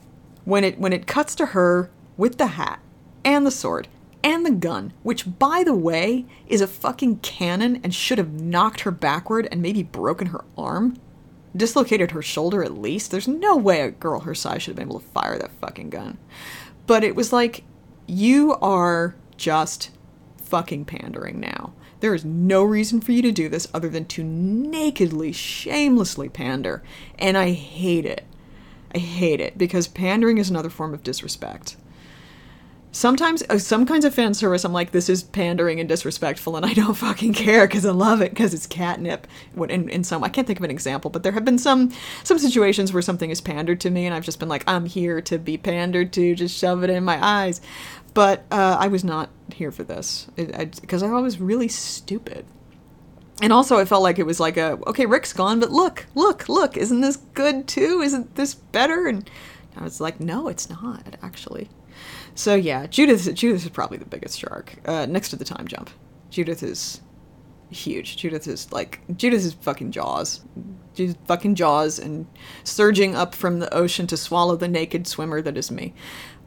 When it when it cuts to her with the hat and the sword and the gun, which by the way is a fucking cannon and should have knocked her backward and maybe broken her arm, dislocated her shoulder at least. There's no way a girl her size should have been able to fire that fucking gun. But it was like you are just fucking pandering now. There is no reason for you to do this other than to nakedly, shamelessly pander. And I hate it. I hate it because pandering is another form of disrespect. sometimes uh, some kinds of fan service i'm like this is pandering and disrespectful and i don't fucking care because i love it because it's catnip in, in some i can't think of an example but there have been some some situations where something is pandered to me and i've just been like i'm here to be pandered to just shove it in my eyes but uh, i was not here for this because I, I, I was really stupid and also I felt like it was like a okay Rick's gone but look look look isn't this good too isn't this better and I was like no it's not actually so yeah, Judith Judith is probably the biggest shark uh, next to the time jump. Judith is huge. Judith is like Judith is fucking Jaws. She's fucking Jaws and surging up from the ocean to swallow the naked swimmer that is me.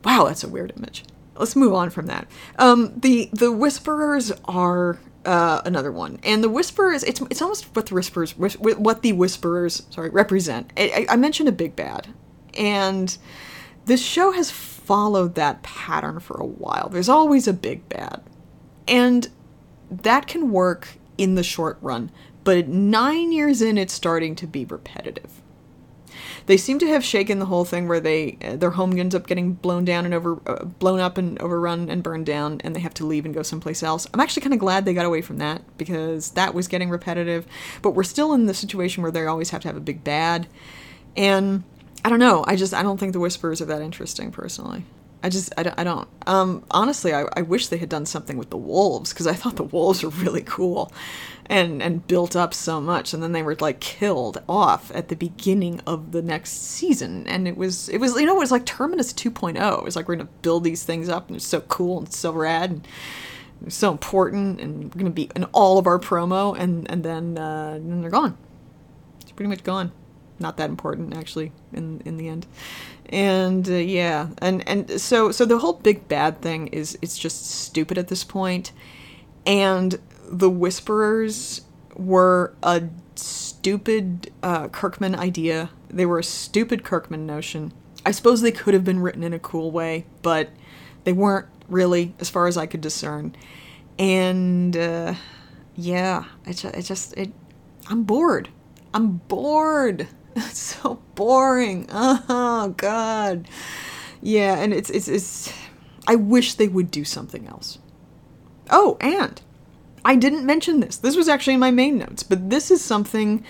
Wow, that's a weird image. Let's move on from that. Um, the the whisperers are uh, another one, and the whisperers. It's it's almost what the whisperers what the whisperers sorry represent. I, I mentioned a big bad, and this show has followed that pattern for a while. There's always a big bad. And that can work in the short run, but nine years in, it's starting to be repetitive. They seem to have shaken the whole thing where they uh, their home ends up getting blown down and over uh, blown up and overrun and burned down, and they have to leave and go someplace else. I'm actually kind of glad they got away from that because that was getting repetitive. But we're still in the situation where they always have to have a big bad, and I don't know. I just I don't think the Whisperers are that interesting personally. I just I don't. I don't. Um, honestly, I, I wish they had done something with the wolves because I thought the wolves were really cool, and and built up so much, and then they were like killed off at the beginning of the next season, and it was it was you know it was like Terminus 2.0. It was like we're gonna build these things up, and it's so cool and so rad. And, so important and going to be in all of our promo and and then uh, and then they're gone. It's pretty much gone not that important actually in in the end. And uh, yeah and and so so the whole big bad thing is it's just stupid at this point. and the whisperers were a stupid uh, kirkman idea. They were a stupid kirkman notion. I suppose they could have been written in a cool way but they weren't really as far as i could discern. And uh, yeah it, it just it i'm bored. I'm bored That's so boring. Oh god. Yeah, and it's it's it's I wish they would do something else. Oh, and I didn't mention this. This was actually in my main notes, but this is something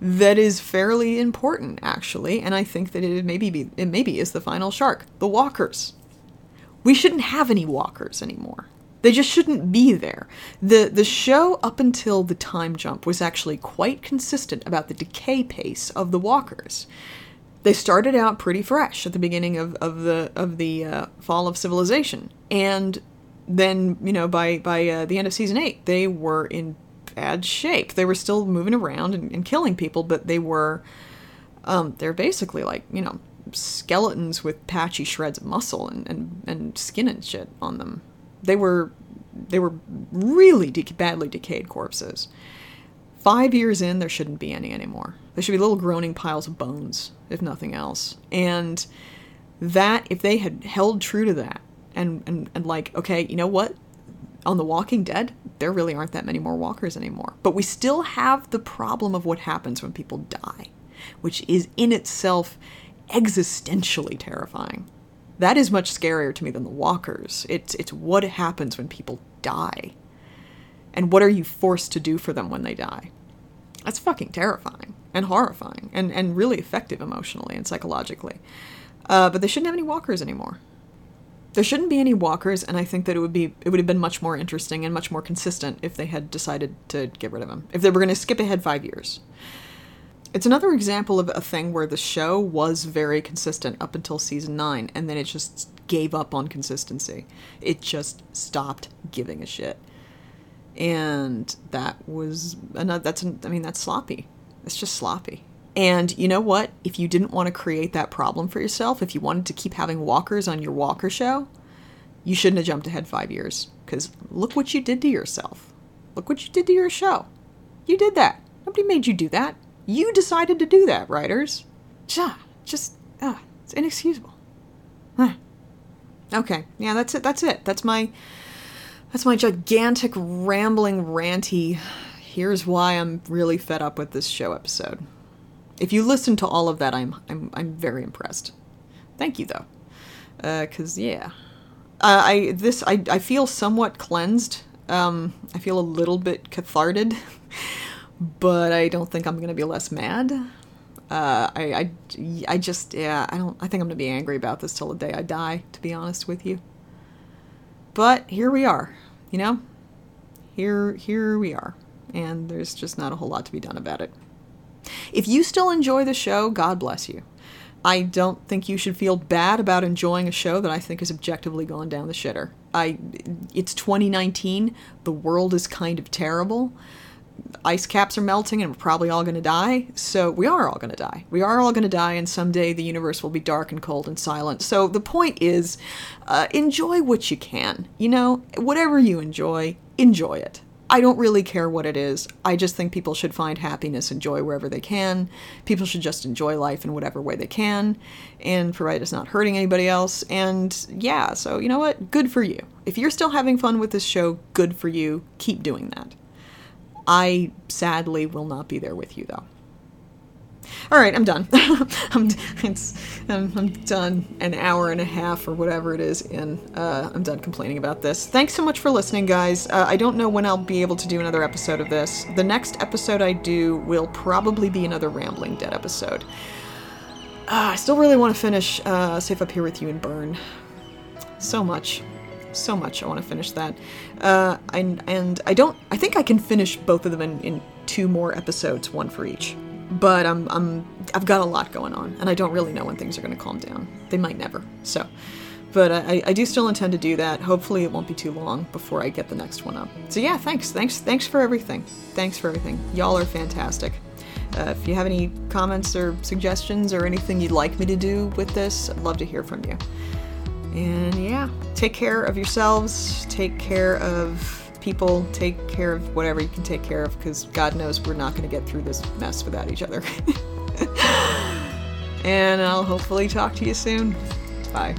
that is fairly important actually, and I think that it maybe be it maybe is the final shark. The walkers. We shouldn't have any walkers anymore. They just shouldn't be there. The the show up until the time jump was actually quite consistent about the decay pace of the walkers. They started out pretty fresh at the beginning of, of the of the uh, fall of civilization, and then you know by by uh, the end of season eight they were in bad shape. They were still moving around and, and killing people, but they were um, they're basically like you know skeletons with patchy shreds of muscle and, and, and skin and shit on them they were they were really de- badly decayed corpses. Five years in, there shouldn't be any anymore. There should be little groaning piles of bones, if nothing else. And that, if they had held true to that, and, and, and like, okay, you know what? On The Walking Dead, there really aren't that many more walkers anymore. But we still have the problem of what happens when people die, which is in itself existentially terrifying that is much scarier to me than the walkers. It's it's what happens when people die. And what are you forced to do for them when they die? That's fucking terrifying and horrifying and, and really effective emotionally and psychologically. Uh, but they shouldn't have any walkers anymore. There shouldn't be any walkers, and I think that it would be it would have been much more interesting and much more consistent if they had decided to get rid of them. If they were going to skip ahead five years. It's another example of a thing where the show was very consistent up until season 9 and then it just gave up on consistency. It just stopped giving a shit. And that was another that's I mean that's sloppy. It's just sloppy. And you know what? If you didn't want to create that problem for yourself, if you wanted to keep having walkers on your walker show, you shouldn't have jumped ahead 5 years cuz look what you did to yourself. Look what you did to your show. You did that. Nobody made you do that. You decided to do that, writers. Ja, just, ah, it's inexcusable. Huh. Okay, yeah, that's it. That's it. That's my, that's my gigantic rambling ranty. Here's why I'm really fed up with this show episode. If you listen to all of that, I'm I'm I'm very impressed. Thank you though, because uh, yeah, Uh, I this I, I feel somewhat cleansed. Um, I feel a little bit catharted, but I don't think I'm gonna be less mad. Uh, I, I, I just yeah I don't I think I'm gonna be angry about this till the day I die. To be honest with you. But here we are, you know. Here here we are, and there's just not a whole lot to be done about it. If you still enjoy the show, God bless you. I don't think you should feel bad about enjoying a show that I think has objectively gone down the shitter. I it's 2019, the world is kind of terrible. Ice caps are melting and we're probably all going to die. So we are all going to die. We are all going to die and someday the universe will be dark and cold and silent. So the point is uh, enjoy what you can. You know, whatever you enjoy, enjoy it. I don't really care what it is. I just think people should find happiness and joy wherever they can. People should just enjoy life in whatever way they can, and provided it's not hurting anybody else. And yeah, so you know what? Good for you. If you're still having fun with this show, good for you. Keep doing that. I sadly will not be there with you though. All right, I'm done. I'm, I'm, I'm, done an hour and a half or whatever it is in. Uh, I'm done complaining about this. Thanks so much for listening, guys. Uh, I don't know when I'll be able to do another episode of this. The next episode I do will probably be another Rambling Dead episode. Uh, I still really want to finish uh, Safe Up Here With You and Burn. So much. So much. I want to finish that. Uh, and, and I don't. I think I can finish both of them in, in two more episodes, one for each but I'm I'm I've got a lot going on, and I don't really know when things are going to calm down. They might never. So, but I, I do still intend to do that. Hopefully, it won't be too long before I get the next one up. So yeah, thanks, thanks, thanks for everything. Thanks for everything. Y'all are fantastic. Uh, if you have any comments or suggestions or anything you'd like me to do with this, I'd love to hear from you. And yeah, take care of yourselves. Take care of people take care of whatever you can take care of because God knows we're not going to get through this mess without each other. and I'll hopefully talk to you soon. Bye.